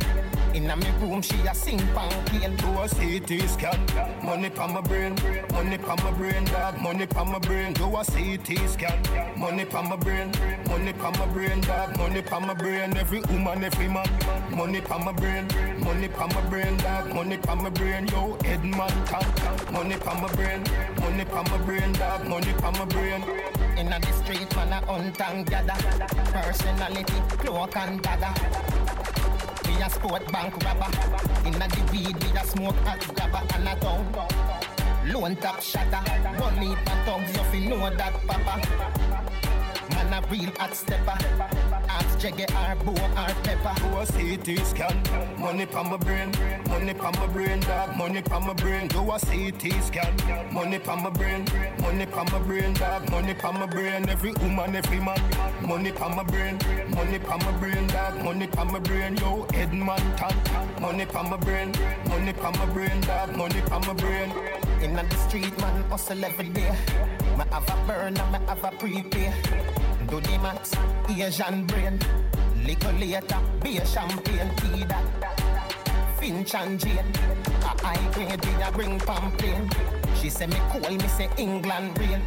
Inna me room, she a sing pamphlet. Do a CT scan, money pa my brain, money pa my brain, dog, money pa my brain. Do a CT scan, money pa my brain, money pa my brain, dog, money pa my brain. Every woman, every man, money pa my brain, money pa my brain, dog, money pa my brain. Yo, Edmonton, money pa my brain, money pa my brain, dog, money pa my brain. Inna the street, man a hunt and gather. Personality, cloak and dagger. We a sport bank robber. Inna the weed, we a smoke hot grabber and a tongue. Lone top shatter. One heap of thugs, you fi know that papa. Man a real hot stepper. Ask Jagger or Bo or Pepper. Do a CT scan, money pa my brain, money pa my brain, dog, money pa my brain. Do a CT scan, money pa my brain, money pa my brain, dog, money pa my brain. Every woman, every man, money pa my brain, money pa my brain, dog, money pa my brain. Yo, Edmonton, money pa my brain, money pa my brain, dog, money pa my brain. Inna the street, man, hustle every day. Me have a burner, me have a prepay. Do the max, Asian brain. Little later, be a champagne, tea that. Finch and Jane, a high grade, we a bring pamphlet. She say me cool, me say England rain.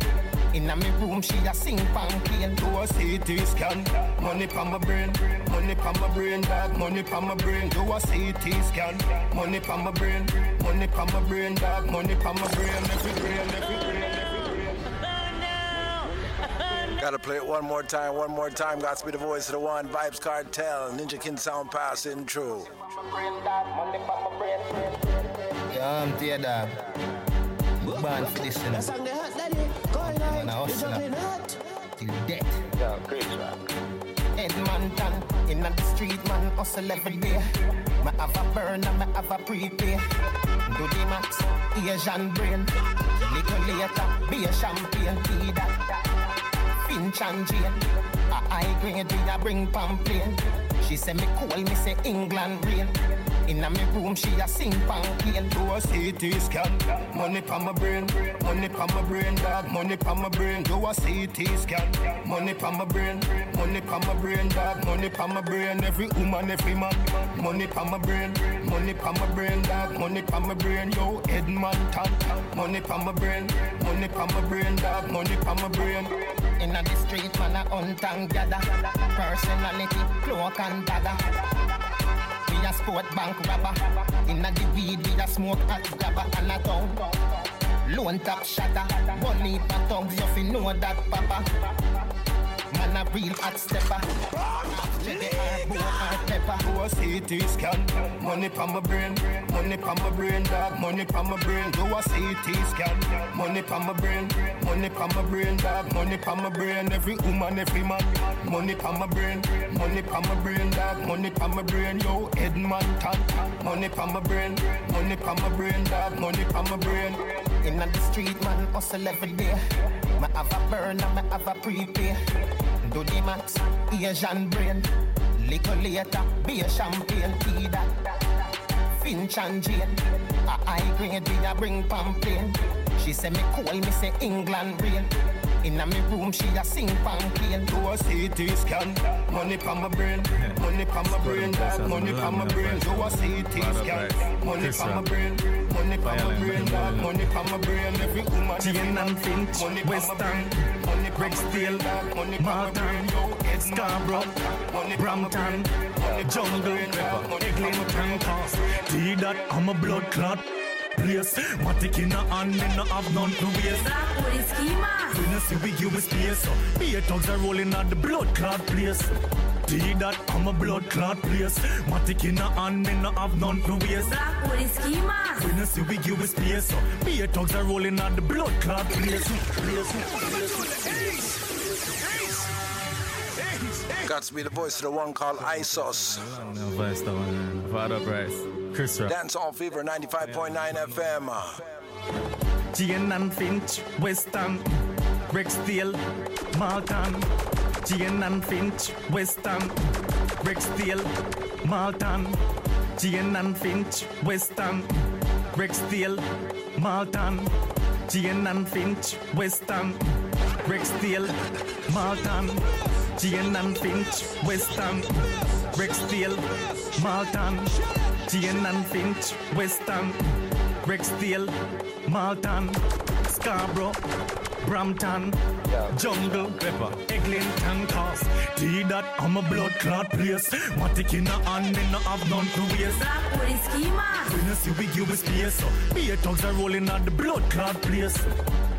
Inna me room, she a sing pamphlet. Do a CT scan, money pa my brain, money pa my brain, dog, money pa my brain. Do a CT scan, money pa my brain, money pa my brain, dog, money pa my brain, every brain, every brain, every brain. Gotta play it one more time, one more time. Got to be the voice of the one, Vybz Kartel, Ninja King Sound passing through. Yeah, I'm tear dog. Born for this, you know. Man a hustler. Till death. Yeah, great track. Edmonton, in the street, man, hustle every day. Me have a burn and me have a prepay. Do the max, Asian brain. Little later, be a champagne, tea that. Finch and Jane. A high grade, we a bring pamphlet. She say me cool, me say England rain. Inna me room, she a sing pamphlet. Do a CT scan, money pa my brain, money pa my brain, dog, money pa my brain. Do a CT scan, money pa my brain, money pa my brain, dog, money pa my brain. Every woman, every man, money pa my brain, money pa my brain, dog, money pa my brain. Yo, Edmonton, money pa my brain, money pa my brain, dog, money pa my brain. Inna the street, man a hunt and gather. Personality, cloak and dagger. We a sport bank robber. Inna the weed, we a smoke hot grabber and a tongue. Lone top shatter. Leap a tongues, you fi know that papa. Man a real hot stepper. Herb, boy, and pepper. Do a CT scan, money pa my brain, money pa my brain, dog, money pa my brain. Do a CT scan, money pa my brain, money pa my brain, dog, money pa my brain. Every woman, every man, money pa my brain, money pa my brain, dog, money pa my brain. Yo, Edmonton, money pa my brain, money pa my brain, dog, money pa my brain. Inna the street, man, hustle every day. Me have a burn and me have a prepay. Do the max, Asian brain. Little later, be a champagne tea that. Finch and Jane. A high grade, we a bring pamphlet. She say me cool, me say England rain. a me room, she a sing pamphlet. Do a CT scan, money pa my brain, money pa my brain, money pa my brain. Do a CT scan, money pa my brain, money pa my brain, money pa my brain. Every woman, Jane and Finch, Weston, Rexdale, Malton, Scarborough, Brampton, Jungle, Eglinton. See that I'm a blood clot place. Matic in a hand, me no have none to waste. We no see we give us space. So beer thugs are rolling at the blood clot place. See that I'm a blood clot place. Matic in a hand, me no have none to waste. We no see we give us space. So beer thugs are rolling at the blood clot place. Got to be the voice of the one called ISOS. No voice, the one. Father Bryce. Chris Rock. Dance on Fever 95.9 FM. Jane and Finch, Weston, Rexdale, Malton. Jane and Finch, Weston, Rexdale, Malton. Jane and Finch, Weston, Rexdale, Malton. Jane and Finch, Weston, Rexdale, Malton. Jane and Finch, Weston, Rexdale, Malton. Jane and Finch, Weston, Rexdale, Malton, Scarborough, Brampton, Jungle, Eglinton, Cast. See that I'm a blood clot place. Matic in a hand, me no have none to waste. We no see we give us space. So beer thugs are rolling at the blood clot place.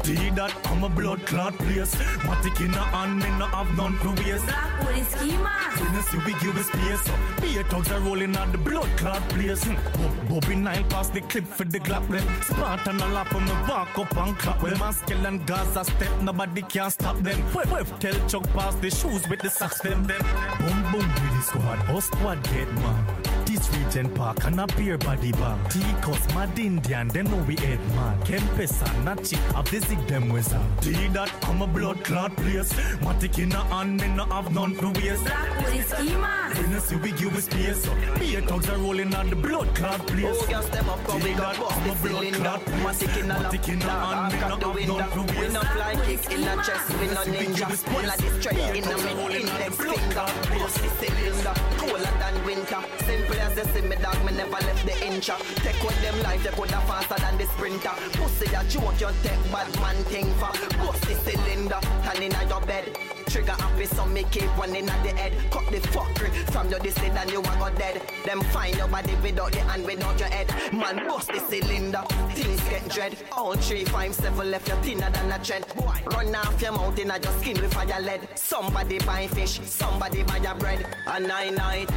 See that I'm a blood clot place. Matic in a hand, me no have none to waste. We no see we give us space. So beer thugs are rolling at the blood clot place. Hmm. Bobby Nile pass the clip for the clap them. Spartan a lap on me walk up and clap. Well, Maskell and Gaza step, nobody can stop them. Wave, wave, tell Chuck pass the shoes with the socks them. them. Boom boom with the squad, all squad get man. This region park and a beer body bag. T-Cos, Mad Indian, them know we head man. Kempesa, not chick, have the zig them wizard. See that I'm a blood clot place. Matic in a hand, me no have none to waste. We no see we give us space. So beer thugs are rolling at the blood clot place. Oh, girl, step up, come, we See got bust I'm a the blood cylinder. clot. Matic in a lap, Matic in a hand, me crack no have none to We waste. no fly kick in a chest, we no ninja. One of the strength in a me index finger. Bust the cylinder, colder than winter. Simple as you see me, dog, me never left the inch. Take out them life, they coulda faster than the sprinter. Pussy that you want, you take bad man thing for. Bust the cylinder, turn inna your bed. Trigger happy, so me keep one inna the head. Cut the fuckery from your this and you a go dead. Them find your body without the hand, without your head. Man, bust the cylinder, things get dread. All three, five, seven left, you thinner than a tread. Run off your mouth inna your skin with fire lead. Somebody buy fish, somebody buy your bread. A nine night.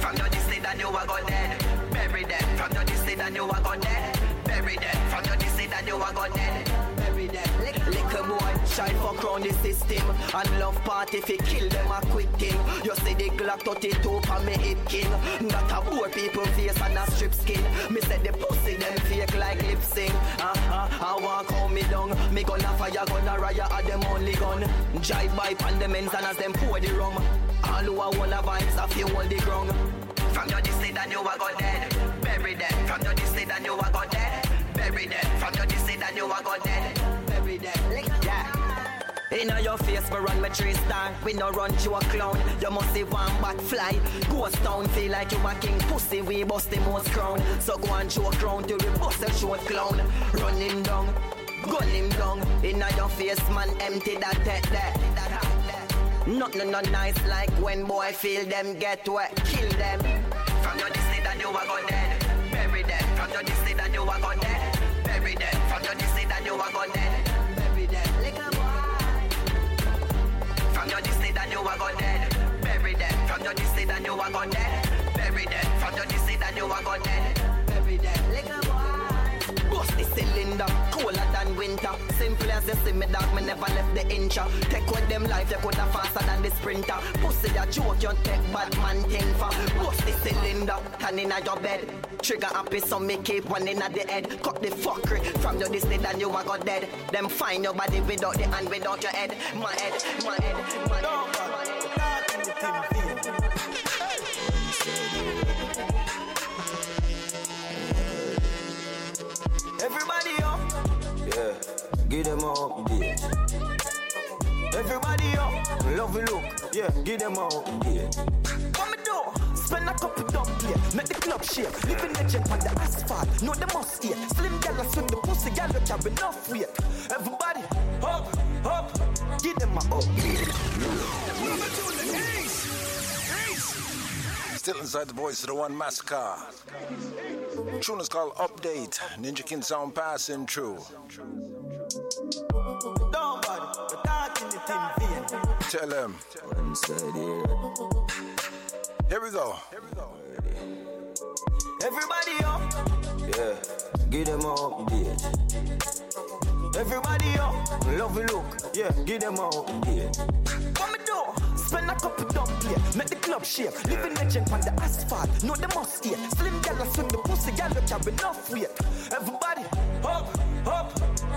From your this and you a go dead. Bury dead. From your this and you a go dead. Bury dead. From your this and you a go dead. Bury. Lick, little boy, child fuck round the system. And love party fi kill them a quick thing. You see the Glock 32 for me hip king. That a poor people face and a strip skin. Me said the pussy them fake like lip sync. Uh, uh, I want call me down. Me gonna fire gonna riot at them only gun. Jive by pan them and as them pour the rum. All who a wanna vibes a few hold the ground. From your distance and you a go dead. Bury dead. From your distance and you a go dead. Bury dead. From your distance and you a go dead. Bury dead. Yeah. Inna your face, me run my three star. We no run to a clown. You must see one bat fly. Ghost town, feel like you a king. Pussy, we bust the most crown. So go and show a crown till we bust a short clown. Run him down, gun him down. Inna your face, man, empty that that. Nothing no nice like when boy feel them get wet, kill them. From your distance that you a go dead, bury them. From your distance that you a go dead, bury them. From your distance that you a go dead, bury them. Little boy. from your distance that you are go dead. Bury them. From your distance that you are go dead. Bury them. From your distance that you are go dead. Bury them. Little boy. Bust the cylinder, colder than winter. Simple as you see me dog, me never left the inch. Take with them life, you coulda faster than the sprinter. Pussy a joke, you take bad man thing for. Bust the cylinder, and inna your bed. Trigger happy, so me keep one inna the head. Cut the fuckery from your distance, and you a go dead. Them find your body without the hand, without your head. My head, my head, my head. My head. Everybody up, Yeah, give them a update. everybody up. Love you look, yeah, give them a update. What me do? Spend a couple dub play, make the club shake. Living legend on the asphalt, know the must eat. Slim gal a swing the pussy, gal look have enough weight. Everybody, up, up, give them a update. Still inside the voice of the one massacre. Tune is called Update. Ninja King sound passing through. Tell him. Here we go. Everybody up, Yeah, give them a update. everybody up. Love you look, yeah, give them a update. What me do? Spend a couple dub play, make the club shake. Living legend on the asphalt, know the must eat. Slim gal a swing the pussy, gal look have enough weight. Everybody, up, up,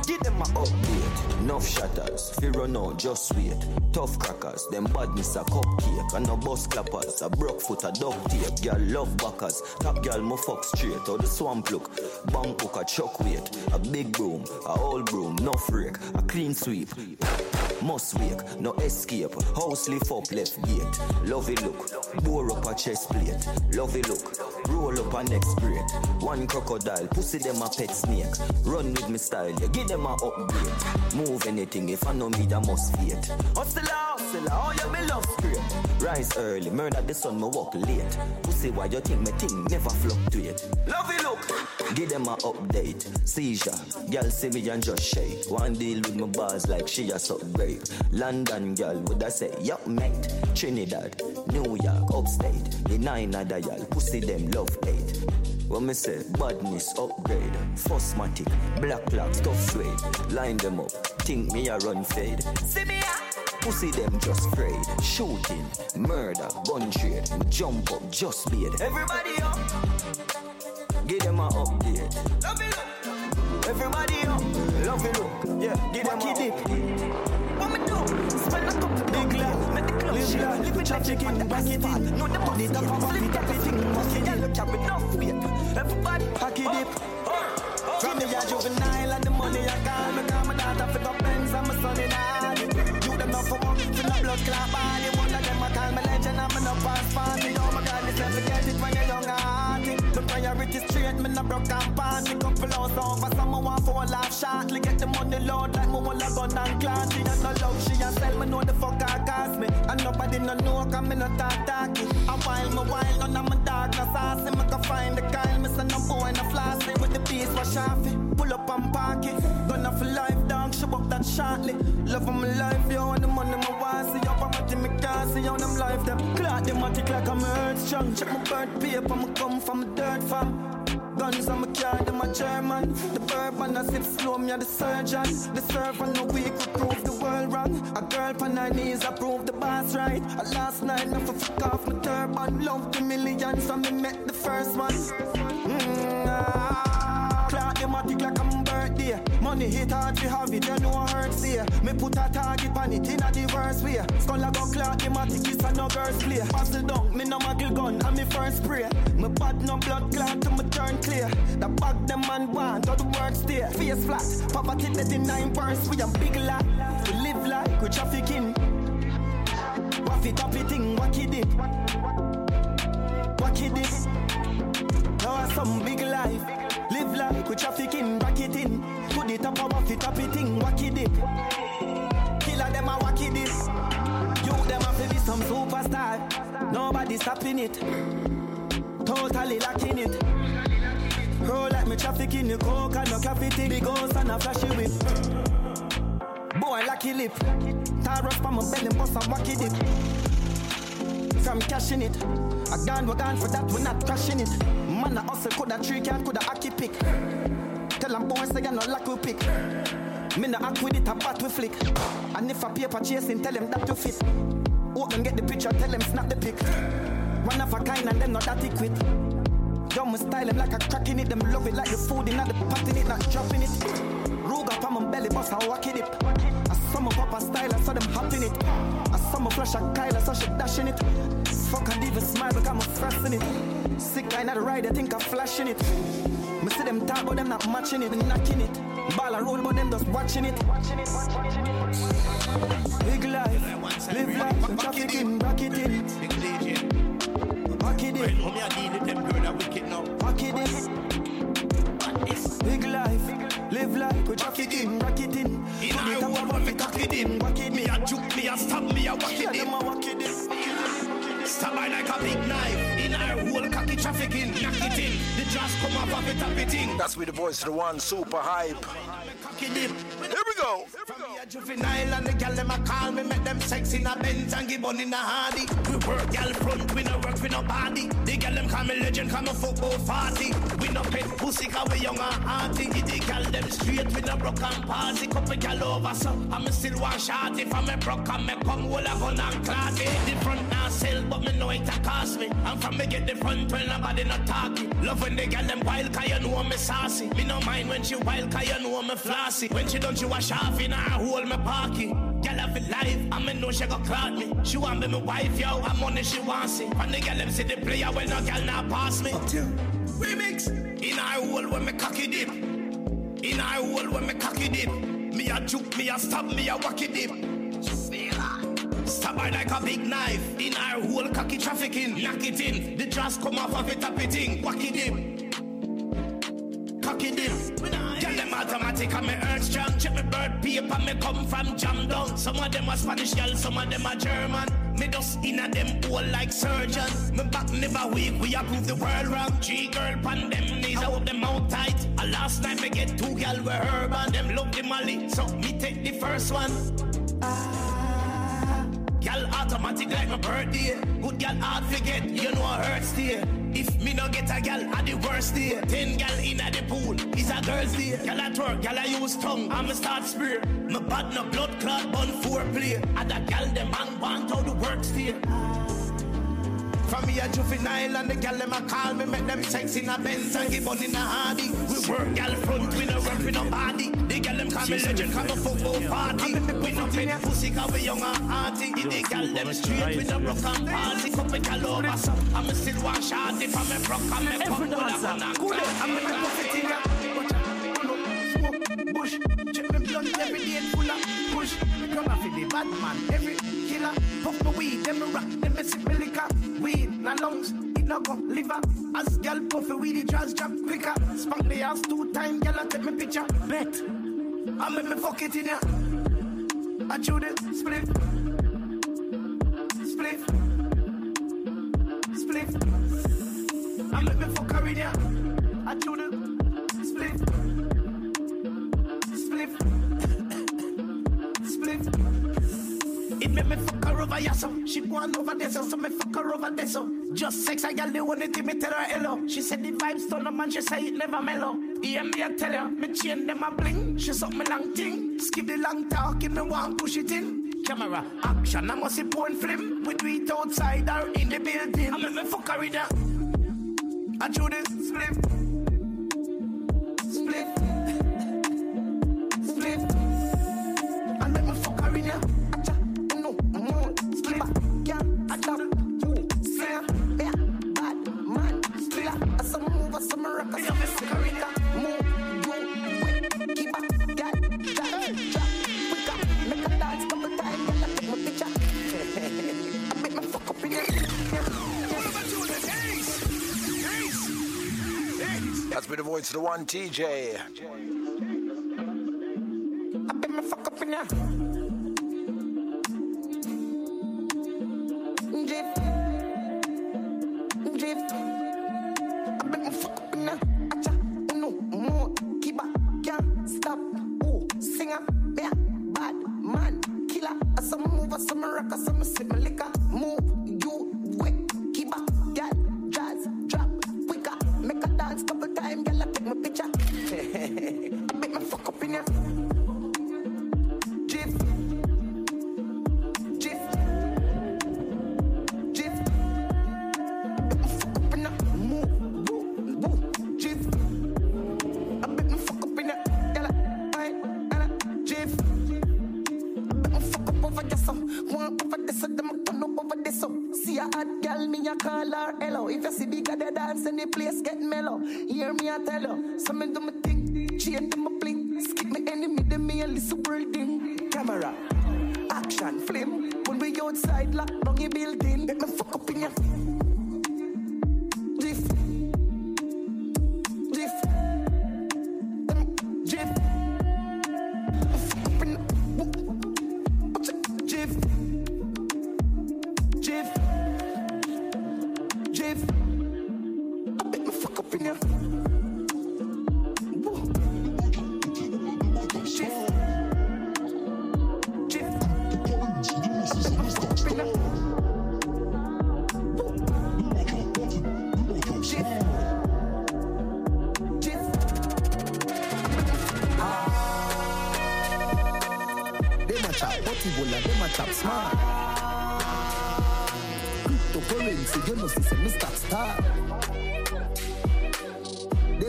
give them a update. Enough shatters, fi run out, just wait. Tough crackers, them badness a cupcake. And no bus clappers, a broke foot, a duct tape. Girl love backers, top girl mo fuck straight. Or the swamp look, bang hook a chuck weight. A big broom, a old broom, no freak. A clean sweep, must wake, no escape. House lift up left gate. Love it look, bore up a chest plate. Love it look, roll up a next grade. One crocodile, pussy them a pet snake. Run with me style, yeah, give them a upgrade. Move anything if I know me, that must fate. Hustle, hustle, oh you me love straight. Rise early, murder the sun, me walk late. Pussy, why you think me thing never fluctuate? Love it look. Give them a update. Seizure, girl see me and just shake. One deal with my bars like she a suck grape. London girl would I say, yup mate. Trinidad, New York, upstate. The nine other y'all, pussy them love hate. When me say badness upgrade, Fosmatic, black clocks, tough suede. Line them up, think me a run fade. See me ah. Pussy them just afraid. Shooting, murder, gun trade. Jump up, just beat. Everybody up, Give them a update. love it look. Everybody up, Love it look, yeah, give them a dip. What me do? Spend a couple big love, make the club shake. Living legend on the asphalt, know the must eat. Slim gal a swing the pussy, gal look have enough weight. Everybody, Packy dip. From me a juvenile and the money I got Me call my daughter for the Benz and my son in Hardy You them not for one, for the blood clot broke and party Couple hours over, someone want a laugh shortly Get the money load like want a gun and clan. She has no love, she a sell me know the fuck I cost me. And nobody no know, cause me no talk talky And while me wild, none of my dark, no saucy Me can find the Kyle, me say no boy, no flossy With the piece, wash off it, pull up and park it. Gonna for life, dog, she up that shortly Love of my life, yo, and the money my want See up, I'm at me car, see how them life them. Clock them matic like I'm strong. Check my birth paper, me come from a dirt farm Guns on my car, them a German. The bourbon I sip slow, me a the surgeon. The servant no weak could prove the world wrong. A girl on her knees, I prove the boss right. Last night, for fuck off my turban. Love the millions, so me met the first one. Birthday. Money hit hard, we have it, you know I hurt there. Me put a target on it in a diverse way. Skull a go clock them a tick, it's a no girls play. Pass it down, me no muggle gun, and me first spray. Me bad no blood clot to me turn clear. The bag them man want, all the work stay. Face flat, poverty in nine burns. We a big lot, we live like we trafficking. Waff it up it thing, wack it it. Wack it it. Now some big life. Live like we trafficking, Nobody stopping it. Totally lacking it. Roll like me trafficking the coke and no cafe Big ghost and a flashy whip. Boy, lucky lip. Tar on my belly, bust a wacky dip. From cashing it. A gun, we're gone for that, we're not crashing it. Man, I hustle, coulda tree can, coulda hockey pick. Tell them boys, say, no luck we pick. Me no act with it, a bat we flick. And if a paper chasing, tell them that you fit. Open, get the picture, tell them snap the pic. One of a kind and them not that equip. Yo, me style them like a crack in it. Them love it like the food in the pot in it, not dropping it. Rug up on my belly, bust a wacky it. I saw my papa style, I saw them hopping it. I saw my flash a Kyle, I saw she dashing it. Fuck, I even smile because I'm in it. Sick guy, not the ride, I think I'm flashing it. Me see them talk, but them not matching it, knocking it. Ball a roll, but them just watching it. Big life, live life, and traffic in, rock it in. Big DJ. Rock it in. Homie, I deal with them girl, I wicked now. Rock it in. Big life, live life, we rock it in, rock it in. In I want when me cock it in. Me a juke, me a stab, me a whack it in. Stab I like a big knife. In our whole cocky trafficking, knock it in. The just come off of it, tap it in. That's with the voice of the one super hype. Cocky dip. Here we go. From me a juvenile and the gal them a call me Make them sex in a Benz and give on in a hardy. We work gal front, we no work, we no body The gal them call me legend, call me football 40 We no pet pussy, cause we young and hearty. Give the gal them straight, we no broke and party. Couple gal over, so I'm still one shot If I'm a broke and me come, well I gun and clot it. The front now sell, but me know it a cost me. I'm from me get the front, well nobody no talking Love when the gal them wild, cause you know me saucy Me no mind when she wild, cause you know me flossy When she done, she wash off in her hold me parky. Girl have it life, I me know she go clout me. She want be my wife, yo. I'm money she want see. And the girl them see the player when no girl not pass me. Remix in our hole when me cocky dip. In our hole when me cocky dip. Me a juke, me a stab, me a wacky dip. Stab her like a big knife. In our hole cocky trafficking, knock it in. The just come off of it, tap it in, wacky dip. Cocky dip. Girl them automatic and me earth strong. Check me bird paper, me come from jam down. Some of them are Spanish girl, some of them are German. Me just a them all like surgeon. Me back never weak, we approve the world wrong. G girl pan them knees, I them out tight. And last night me get two girl with urban Them love the molly, so me take the first one Gal automatic like my birthday. Good gal hard forget, you know I hurt stay. If me no get a gal at the worst day, ten gal in at the pool is a girl's day. Gal at work, gal I use tongue, I'm a start spear. My bad no blood clot, bun foreplay. And a gal them man want how the work stay. From me a juvenile and the gal them a call me Make them sex in a Benz and give on in a hardy We work gal front, we no we no body The gal them call me legend, call me football party We no pet pussy, cause we young and hearty. The gal them straight, we no broke and party. Couple gal over, so I'm still one shot. If I'm a broke, I'm a come with a gun and crack I'm a pussy thing, smoke, bush Check me blunt every day full of push. Come off the bad man, every killer. Puff my weed, them rock, them sip me liquor. Weed, na lungs, it no go liver. As gal puff the weed, it just drop quicker. Spank the ass two time, gal take me picture. Bet, I make me fuck it in ya. I chew the split. Split. Split. I make me fuck her in ya. I chew the split. Split. Split. It make me fuck her over here, so she on over there, so, so me fuck her over there, so Just sex, I got the one that me tell her hello. She said the vibes turn up and she say it never mellow. Yeah, me I tell her, me chain them a bling. She suck me long thing. Skip the long talk, if me want push it in. Camera, action, I must see porn film. We do it outside or in the building. I make me fuck her with her. I do this split. Been the voice of the one TJ.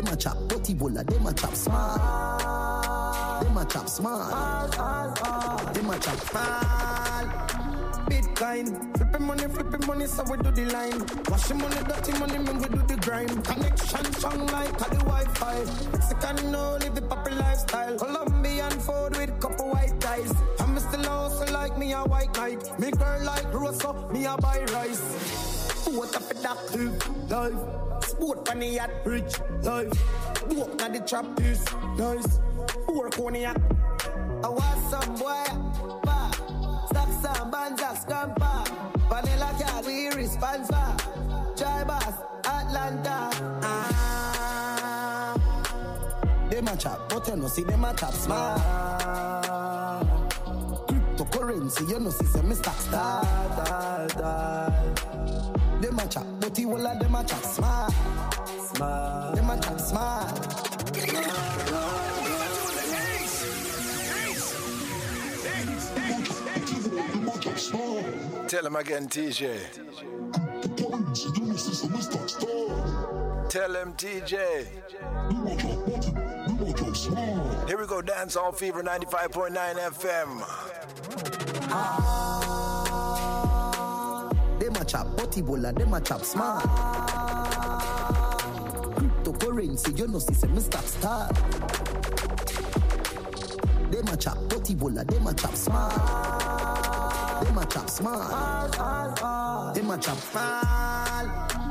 Them a chop butty bola, them a chop smart. Them a chop smart. Them a chop smart. Bitcoin, flipping money, flipping money, so we do the line. Washing money, dirty money, man, we do the grind. Connection strong like a the Wi-Fi. Mexican, no, live the poppy lifestyle. Colombian food with couple white ties. I'm still also like me a white knight. Me girl like Rosa, me a buy rice. What up with that tube, life. Sport on the yacht, rich, life. Walk at the trap piece, nice. Work on the yacht. I want some boy, pa. Stop some bands, scamper. Vanilla cat, we response for. Try boss, Atlanta. Ah. Them a chop, but you know, see them a chop smart. Cryptocurrency, you know, see, say, Mr. Star. Them a chop, but you all of them a chop smart. Smart. Them a chop smart. Tell him again, TJ. Tell him, TJ. Here we go, Dancehall Fever 95.9 FM. Them a chop butty bola, them a chop smart. Cryptocurrency, you know, see, say, Mr. Star. Them a chop butty bola, them a chop smart. Them a chop smart. Them a chop smart.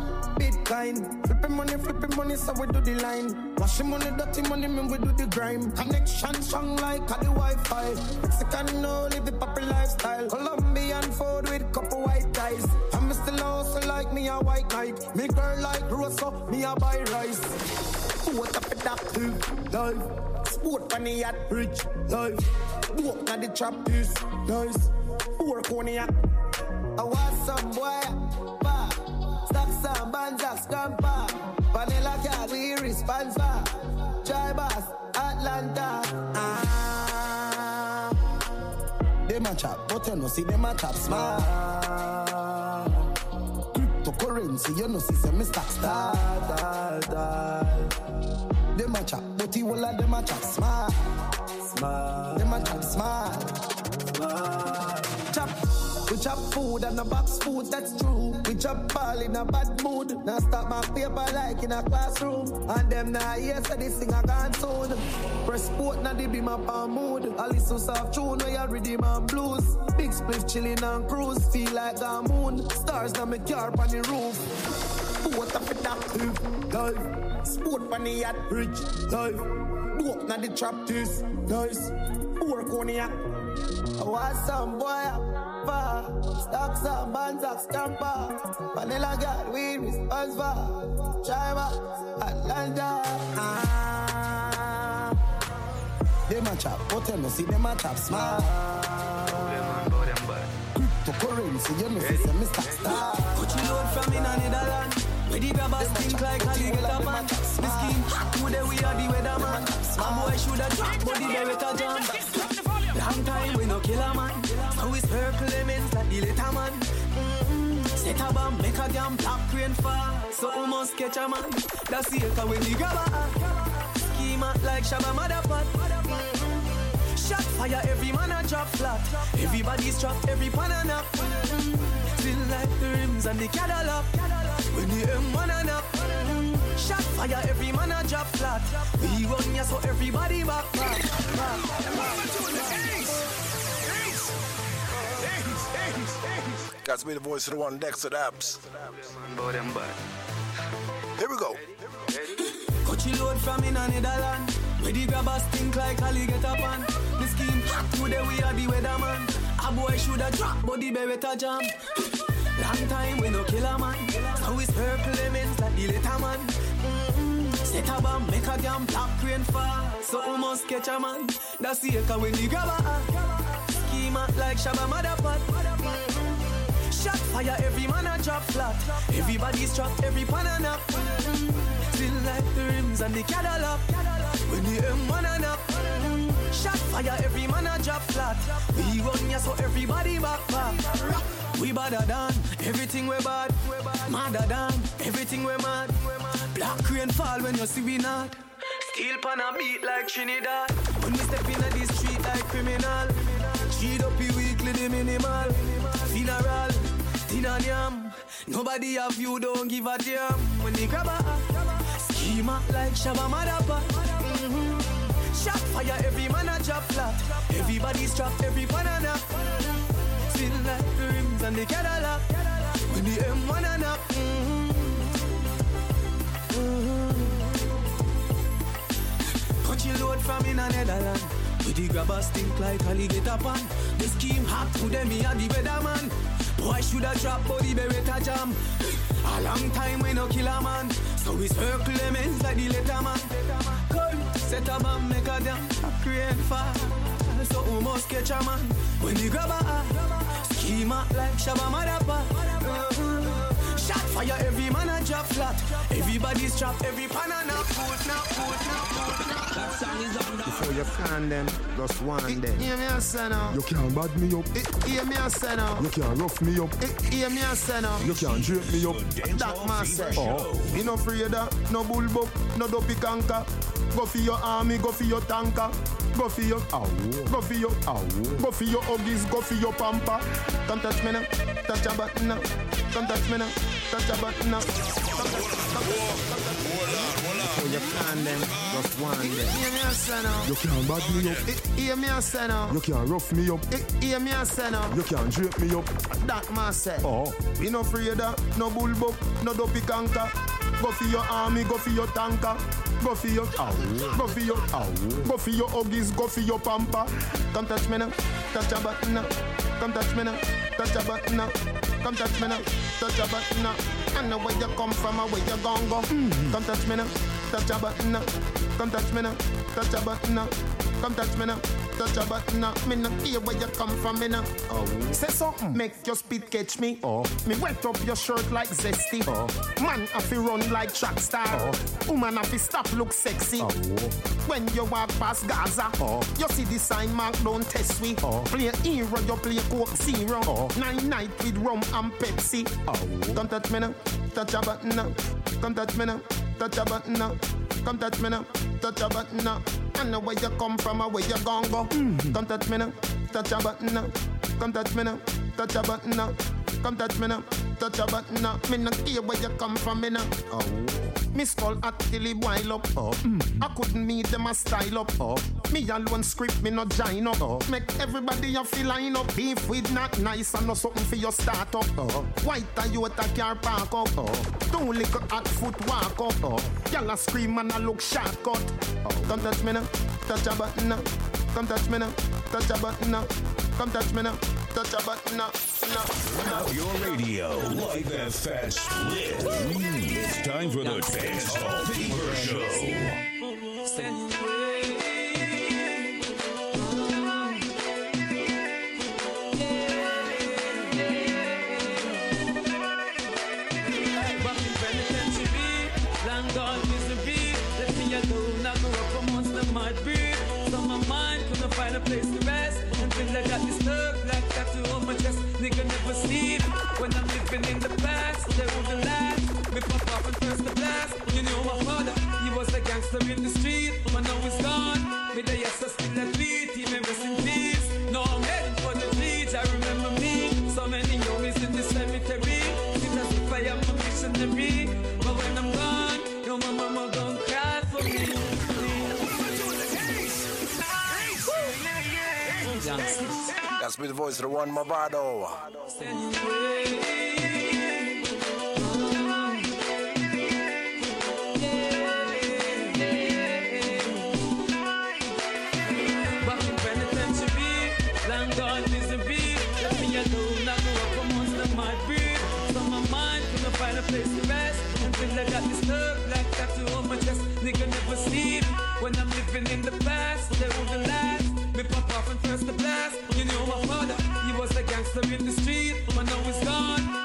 Bitcoin, flipping money, flipping money, so we do the line. Washing money, dirty money, man, we do the grime. Connection strong like a the Wi-Fi. Mexican, no, live the poppy lifestyle. Colombian food with couple white ties. I'm still also like me a white knight. Me girl like Rosa, me a buy rice. What up with that tube, life. Sport the yacht, rich, life. Walk at the trap piece, nice. Work on yacht. I want some boy, Sam, Banza, Scampa, Vanilla Cat, we responsa, Jibas, Atlanta. Ah. Them a chop, but you no see them a chop smart. Cryptocurrency, you no see them a stack star. Them a chop, but the whole of them a chop smart. Smart. Them a chop smart. Smart. Chop Chop food and a box food, that's true. We chop ball in a bad mood. Now stop my paper like in a classroom. And them now here say this thing I gone soon. Press sport now they be my palm mood. I listen soft tune oh, where you redeem and blues. Big spliff chilling and cruise. Feel like a moon. Stars now me car on the roof. Boat up in that dive. Sport on the yacht bridge, dive. Dope now the trap this, nice. Work on the I want some boy up far. Stocks up, bands up, scamper. Vanilla girl, we response for. Driver, Atlanta. Ah. A chop, but you know see them a chop smart. Cryptocurrency, you know say me stack star. Put you load from in a Netherland. Where the grabbers think like alligator man. The scheme hot today we are the weatherman. A boy shoulda drop, but the beretta jam. Long time we no kill a man. Now we circle lemons like the letter man. Mm-hmm. Set a bomb, make a damn black rain fall. So we must catch a man. That's the echo when the grabber. Schema like Shabba Motherpot. Mm-hmm. Shot fire, every man a drop flat. Everybody's trapped, every pan a. Mm-hmm. Still like the rims and the Cadillac. When the M1 a. Mm-hmm. Shot fire, every man a drop flat. We run ya so everybody back, back, back. Got to be the voice of the one next to the apps. Here we go. Coachy load from in a Netherland. Where the grabbers think like alligator pan. The scheme hot today we are the weatherman. A boy shoulda drop, but the beretta jam. Long time we no kill a man. Now we circle lemons like the letter man. Mm-hmm. Set a bomb, make a damn black rain fall. So we must catch a man. That's the echo when the grabber. Schema like Shabba Motherpot. Shot fire, every man a drop flat. Everybody's trapped, every pan a knock. Mm-hmm. Still like the rims and the Cadillac. When the M1 a knock. Mm-hmm. Shot fire, every man a drop flat. We run ya so everybody back back. We badder than everything we bad. Madder than everything we mad. Black rain fall when you see we not. Steel pan a beat like Trinidad. When we step in the street like criminal. Cheat up the weekly the minimal. Funeral, and yam. Nobody have you, don't give a damn. When they grab a schema like Shabba Madapa. Mm-hmm. Shot fire, every man a drop flat. Everybody's trapped, every banana. Still like the rims and the Cadillac. When the M1 a knock. Mm-hmm. Mm-hmm. Cut your load from in a Netherland. With the grabbers stink like alligator pan. The scheme hot to them, me and the better man. Boy shoulda drop body beretta jam. A long time we no kill a man. So we circle them ends like the letter man. Come, set a bomb, make a damn rain fall. So we must catch a man. When the grabber schema like Shabba Madapa. Uh-huh. Shot fire, every man a drop flat. Everybody's trapped, every pan a knock, put, knock, put, knock, put, knock. That song is on Before you can them, just one them. Hear me a say now. You can't bad me up. Hear me a say now. You can't rough me up. Hear me a say now. You can't drape me up. That man say. Oh, me no afraid of no bullbuck, no dopey canker. Go for your army, go for your tanker. Go for your ow, go for your ow, go for your huggies, go for your pamper. Don't touch me now, touch a button now. Don't touch me now, touch a button now. Before you can them, just one them. Hear me a say now. You can't bad me up. Hear me a say now. You can't rough me up. Hear me a say now. You can't drape me up. That man say. Oh, We no afraid of no bullbuck, no dopey canker. Go for your army, go for your tanker. Go for your ow, go for your ow, go for your huggies, go for your pamper. Come touch me now, touch a button now. Come touch me now, touch a button now. Come touch me now, touch a button now. I know where you come from or where you gon' go. Mm. Come touch me now, touch a button now. Come touch me now, touch a button now. Come touch me now touch a button now. Me no care where you come from, me now. Oh. Say something, make your speed catch me. Oh. Me wet up your shirt like zesty. Oh. Man, I feel run like track star. Oh. Woman, I feel stop look sexy. Oh. When you walk past Gaza, oh. you see the sign mark don't test me. Oh. Play hero, you play Coke Zero. Oh. Nine night with rum and Pepsi. Oh. Come touch me now, touch a button now. Come touch me now, touch a button now. Come touch me now, touch a button now. I know where you come from or where you gon' go. Mm-hmm. Come touch me now, touch a button now. Come touch me now, touch a button now. Come touch me now, touch a button now. Me no care where you come from, me now. Oh. Me skull at till it boil up. Oh. Mm. I couldn't meet them a style up. Oh. Me alone script, me no join up. Oh. Make everybody you feel line up. Beef with not nice and no something for your start up. Oh. White Toyota car park up. Oh. Two little hot foot walk up. Oh. Y'all a scream and I look shortcut. Oh. Come touch me now, touch a button now. Come touch me now, touch a button now. Come touch me now, touch a button now. Now your radio, live at Fat Split. Mm, it's time for the Dancehall Fever Show. The past. They wouldn't last. Me pop off and first the blast. You know my father, he was a gangster in the street, but now he's gone. Me the yes, I still at beat. He may rest in peace. No, I'm heading for the beach. I remember me. So many homies in the cemetery. Seems as if I am a missionary. But when I'm gone, yo, my mama gon' cry for me. That's me, the voice of the one Mavado. I like tattoo on my chest. Nigga never sleep when I'm living in the past. They wouldn't last. Me pop off and first the blast. You know my father, he was a gangster in the street, but now he's gone.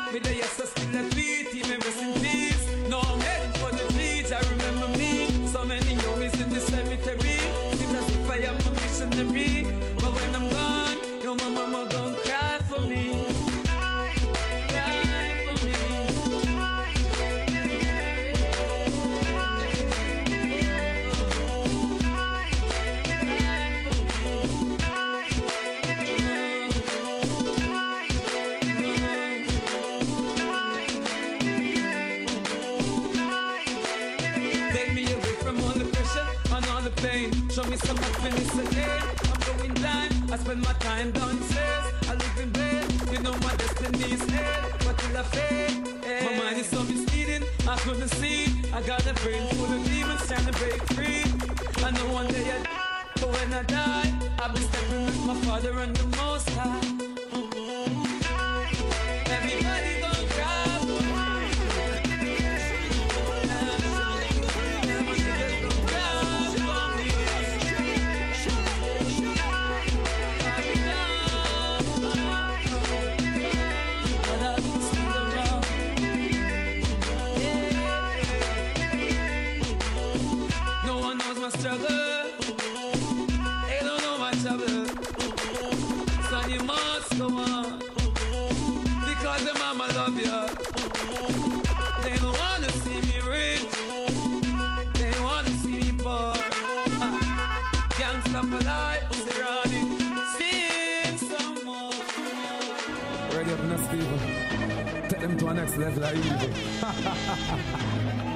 Couldn't see. I got a brain full of demons trying to break free. I know one day I die, but when I die, I'll be stepping with my father and the most high. Them to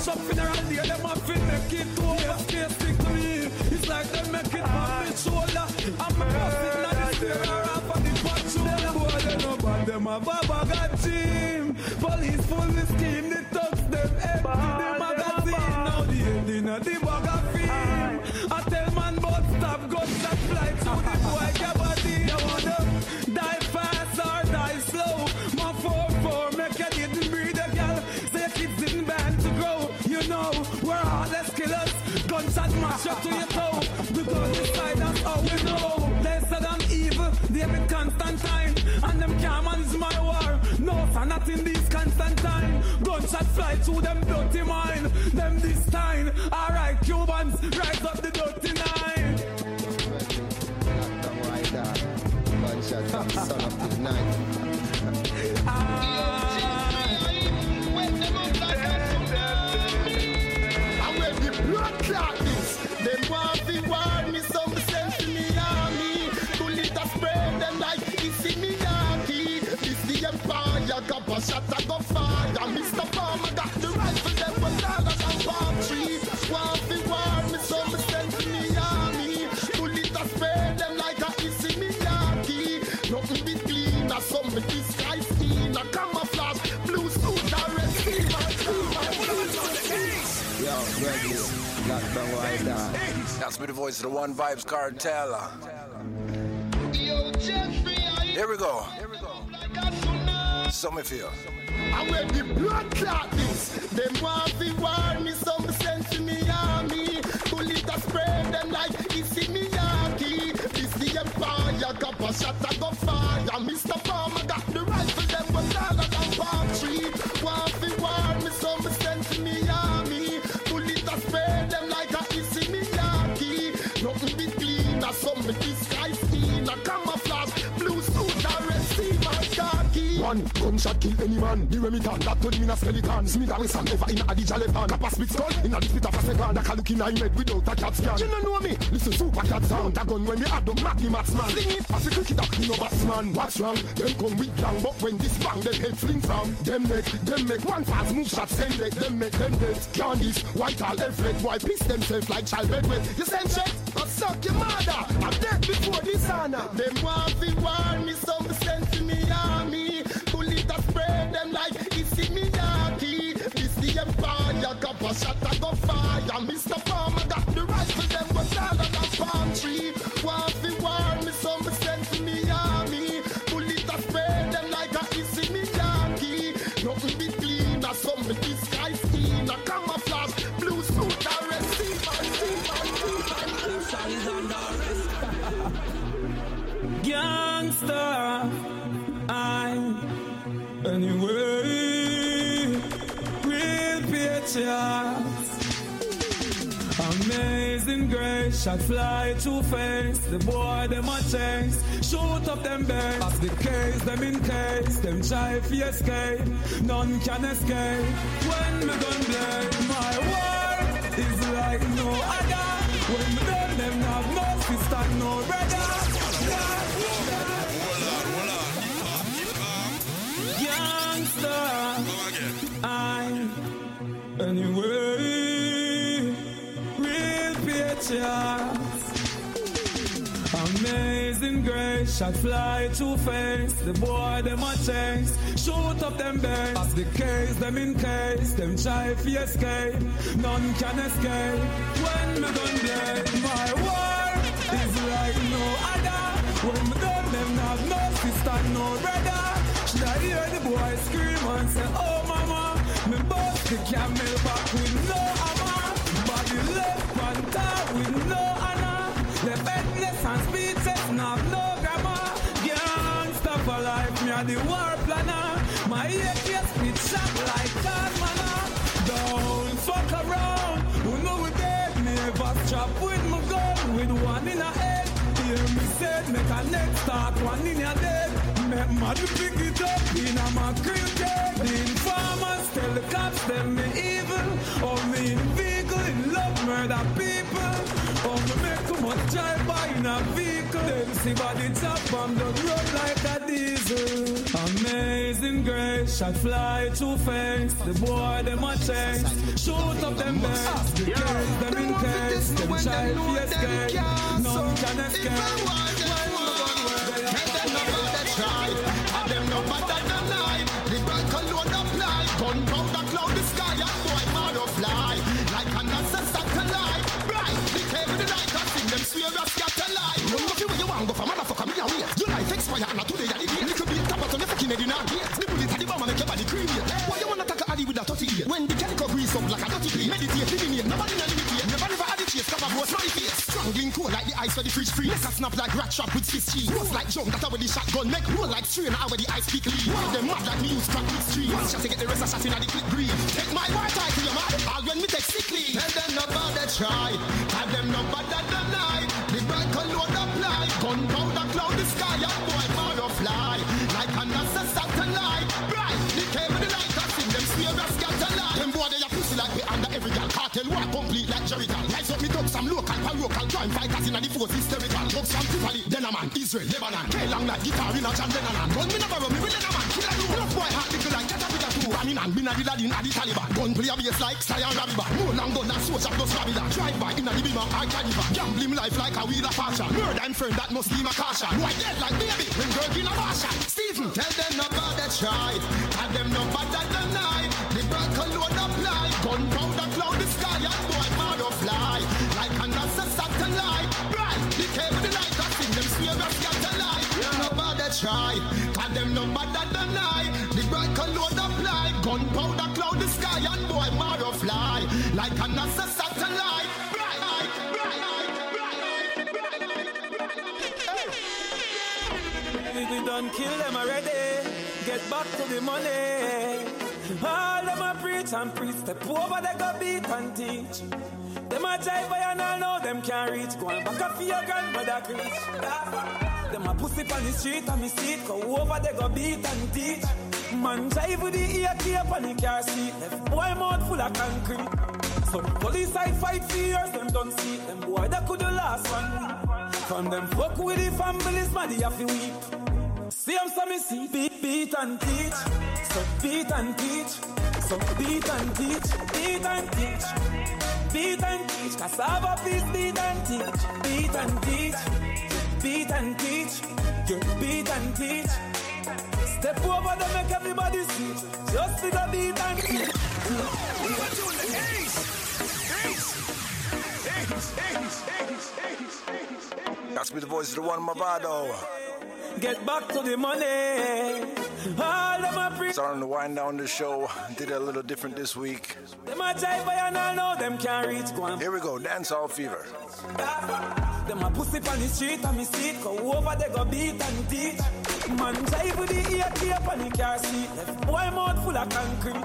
mash up funeral day, them a fit make it to overstay stick to me. It's like them make it on me shoulder. I'm a boss in the stair or off of the patrol. Them boy, they no bad, them a baba got team. Gunshot mash up to your toe. The gun inside that's how we know. They said I'm evil. David Constantine and them can't manage my war. No, sir, not in this Constantine. Gunshot fly through them dirty mind. Them this time. Alright, Cubans, rise up Lockdown, why that? That's me, the voice of the One Vybz Kartel. Here we go. So me feel. I wear the blood clot this. Them want to war me, some One gunshot kill any man. The Remington that turn him in a skeleton. Smith and Wesson never in a Adija hand. Kappa spit skull in a the spit of a second. That can look in a head without a cat scan. You don't know me. Listen super cat sound. That gun when me add the Mac the Max man. Sling it as a cricketer. You know batsman. What's wrong? Them come with long, but when this bang, them head fling from. Them neck, them make one pass move shot send leg. Them make them dead. Candies, white all left red. Why piss themselves like child bed wet. You send check. I suck your mother. I'm dead before this honor. Them want to war me, some a shot I go fire. Mr. shot fly to face. The boy them a chase, shoot up them base. Pass the case, them in case, them try fi escape. None can escape when me gun blade. My world is like no other. When me done, them have no sister, no shot fly two face. The boy them a chase, shoot up them base. Pass the case, them in case, them try fi escape. None can escape when me gun blade. My world is like no other. When me done, them have no sister, no brother. Should I hear the boy scream and say, Oh mama, me bust the camel back with Strap with my gun, with one in a head. Hear me said, make a neck start, one in your dead. Make mad pick it up in a my cricket. The informers tell the cops them me evil. Oh me in vehicle in love murder people. Drive by in a vehicle. Them see body chop on the road like a diesel. Amazing grace, shot fly too face. The boy them a chase, shoot up them beds. The case them in case, them child fi escape. None can escape. try. And them no Strangling cold like the ice for the fridge freeze. Make a snap like rat trap with Swiss cheese. Bust like jump, that where the shotgun make roll like strain. How where the ice pick of them mad like me use crack with stream. One shot to get the rest of shot in the clip green. Take my white war title, you mad? All when me take sickly. Tell them no bother try. Tell them no bother deny. The back alone apply. Gunpowder cloud the sky. Cartel war complete like Jericho. Rise up me up some local local crime fighters in the force hysterical. Drugs from Tripoli, then a man, Israel, Lebanon. K-long like guitar in a John Lennon. Gun me never run me with a man. Kill a dude. Rough boy heart little like caterpillar too. Running and bin a the Latin a the Taliban. Gun play a bass like Sly and Robbie More long gun than soldier plus Rabida. Drive by in a the beamer or Caliban. Gambling life like a wheel of fashion. Murder and friend that must be my caution. Boy dead like baby when girl in a fashion. Stephen, tell them no bother try. Tell them no bother deny. Like a NASA satellite. We, done kill them already. Get back to the money. All them a preach and preach. Step over they go beat and teach. Them a jive by and all know them can't reach. Go on back up for your grandmother preach. Them a pussy on the street and me see it. Go over they go beat and teach. Man jive with the ear cape and the car seat. Left boy mouth full of concrete. Some police I fight for them don't see. Them boy that could the last one. From them fuck with the families, man, they have to weep. See them some me see beat, beat and teach. So beat and teach. So beat and teach. Beat and teach. Beat and teach. Cassava piece beat and teach. Beat and teach. Beat and teach. You beat and teach. Step over them make everybody see. Just figure beat and teach. That's me the voice of the one Mavado. Get back to the money. All them a preach. Starting to wind down the show. Did it a little different this week. Them a jive and all know them can't reach. Go. Here we go, dancehall fever. Them a pussy on the street and me. Go over they go beat and teach. Man jive with the ear and the car seat. Left boy mouth full of concrete.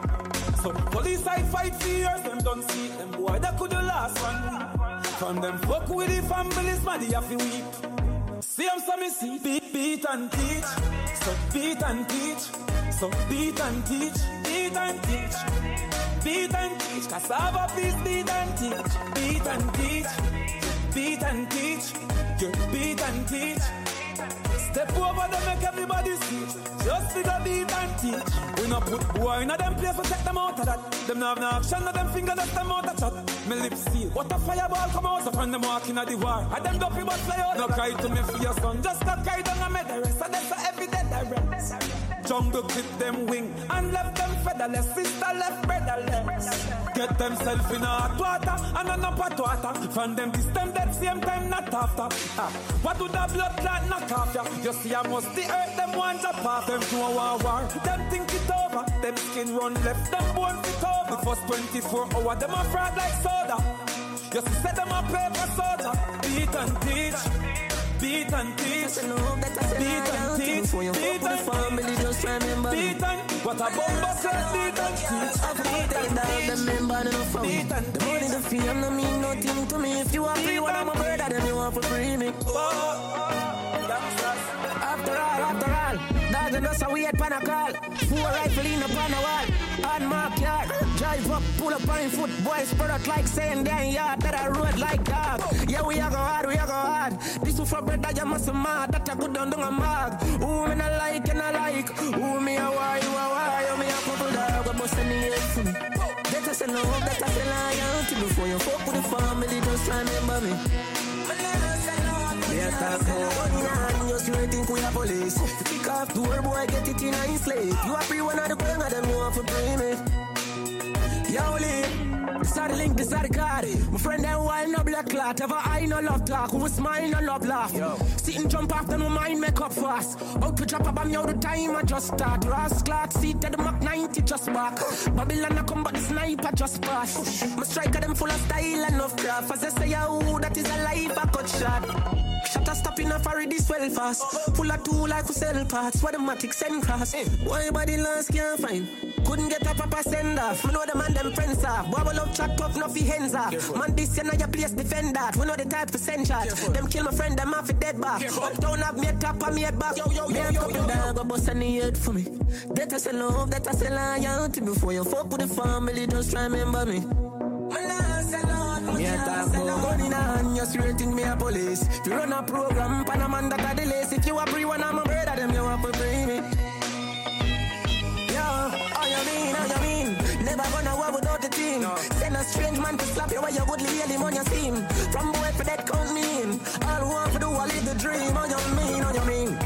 Some police I fight for years, them don't see. Them boy that could the last one. From them fuck with the families, man, they have to weep. See them some me see beat, beat and teach. So beat and teach. So beat and teach. Beat and teach. Beat and teach. Cassava piece beat and teach. Beat and teach. Beat and teach. You beat and teach. Step over them make everybody see. Just figure beat and teach. We not put boy in a them place, we take them out of that. Them not have no action, no them finger, that's them out of chat. Me lips seal. What a fireball come out, so when them walking at the war. I them dopey but fly out. No cry to me for your son, just not cry down a rest. And that's a every day direct. Jungle clip them wing and left them featherless. Sister left brotherless. Get themself in a hot water and an hot water. From them this them that same time not after. Ah, what do the blood clot knock off? You see I must the earth them one drop off them to a war. Them think it over. Them skin run left. Them bone fit over. The first 24 hour them a fraud like soda. You see say them a paper soldier. Beat and teach. Beat and teach. Beat and teach. Beat and family just remember Beat and what a bumper said. Beat and teach. Beat and teach. Them member no phone. Beat and The money the fame no mean nothing to me. If you are free, one of my brother, then you want for free me. Oh, oh, oh. After all, after all, dog, and that's how we had pan a call. Four rifle in upon a wall. Unmarked yard. Drive up, pull up on foot, boys. Spread out like saying damn yard. That I rode like dog. Yeah, we are go hard, we are go hard. This is for bread that you must mad. That you good down do a mug. Who me not like and I like. Who me a why, you a why. You me a couple dog, but must any head for me. That I say love, that I say loyalty. Before you fuck with the family, just remember me. Yeah, talk about money and you still think we are police. Kick off door, boy, get it in a slave. You are free one of the gang of them, you want to bring me. Yo, This are the link, this are the card. My friend them wine no black clot. Ever I no love talk. Who smile no love laugh. Yo. Sit and jump after no mind make up fast. Out to drop bomb out the time I just start. Clock seat at the Mach 90 just back. Babylon I come but the sniper just pass. My striker them full of style and of craft. As I say, oh, that is a life I cut oh, shot. Shut a stop in a furry this well fast. Full of two like we sell parts. What the matic send cross. Why body last can't find? Couldn't get a proper send off. Me know the man them friends off. Boy, love chat tough, no fi hands off. Man, this year now your place defend that. We know the type to send shot. Them kill my friend, them off a dead back. Uptown have me a top and me a back. Yo, yo, me a couple dog, but bust any head for me. That I say love, that I say loyalty. Before you fuck with the family, just try remember me. Talk about gun in a hand, you're straighten me a police. If you run a program, pan a man that a delays. If you a pre one, I'm a brother, them you want to bring me. Yeah, how you mean, how you mean? Never gonna war without the team. No. Send a strange man to slap you while you would heal him on your team. From boy for that count me in. All who want to do, I live the dream. How you mean, how you mean?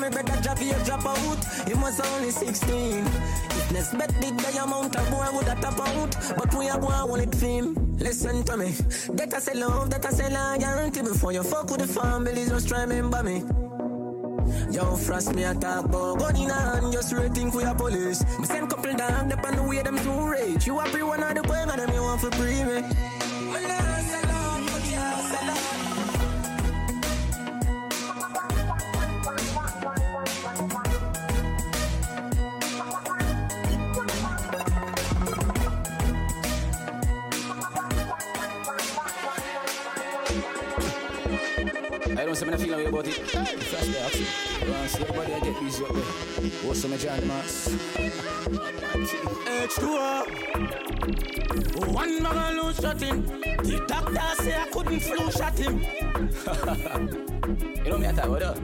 Me better drop here, drop out. He was only 16. Let's bet big the amount of boy would have tap out. But we are to it film. Listen to me. That I say love, that I say loyalty. Before you fuck with the family, just remember me. Yo, frost me a talk about gun in hand, just rating for your police. Me send couple down, depend on the way them to rage. You happy one of the boy, and them you want to breathe me. I say me not feel way about it. Flash the action. Go and see everybody I get busy up there. What's some John Mass? H2O. One man lose shot him. The doctor say I couldn't flu shot him. you know me at what up?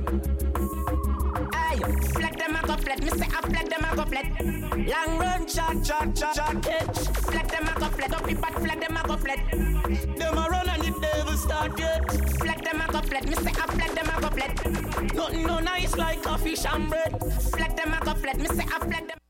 Flat them a go flat. Me say I flat them a go flat. Long run shot, shot, shot, shot, catch. Flat them a go flat. Up it, but flat them a go flat. Them a run and the devil start yet. Flat them a go flat. Me say I flat them a go flat. Nothing no nice like coffee and bread. Flat them a go flat. Me say I flat them.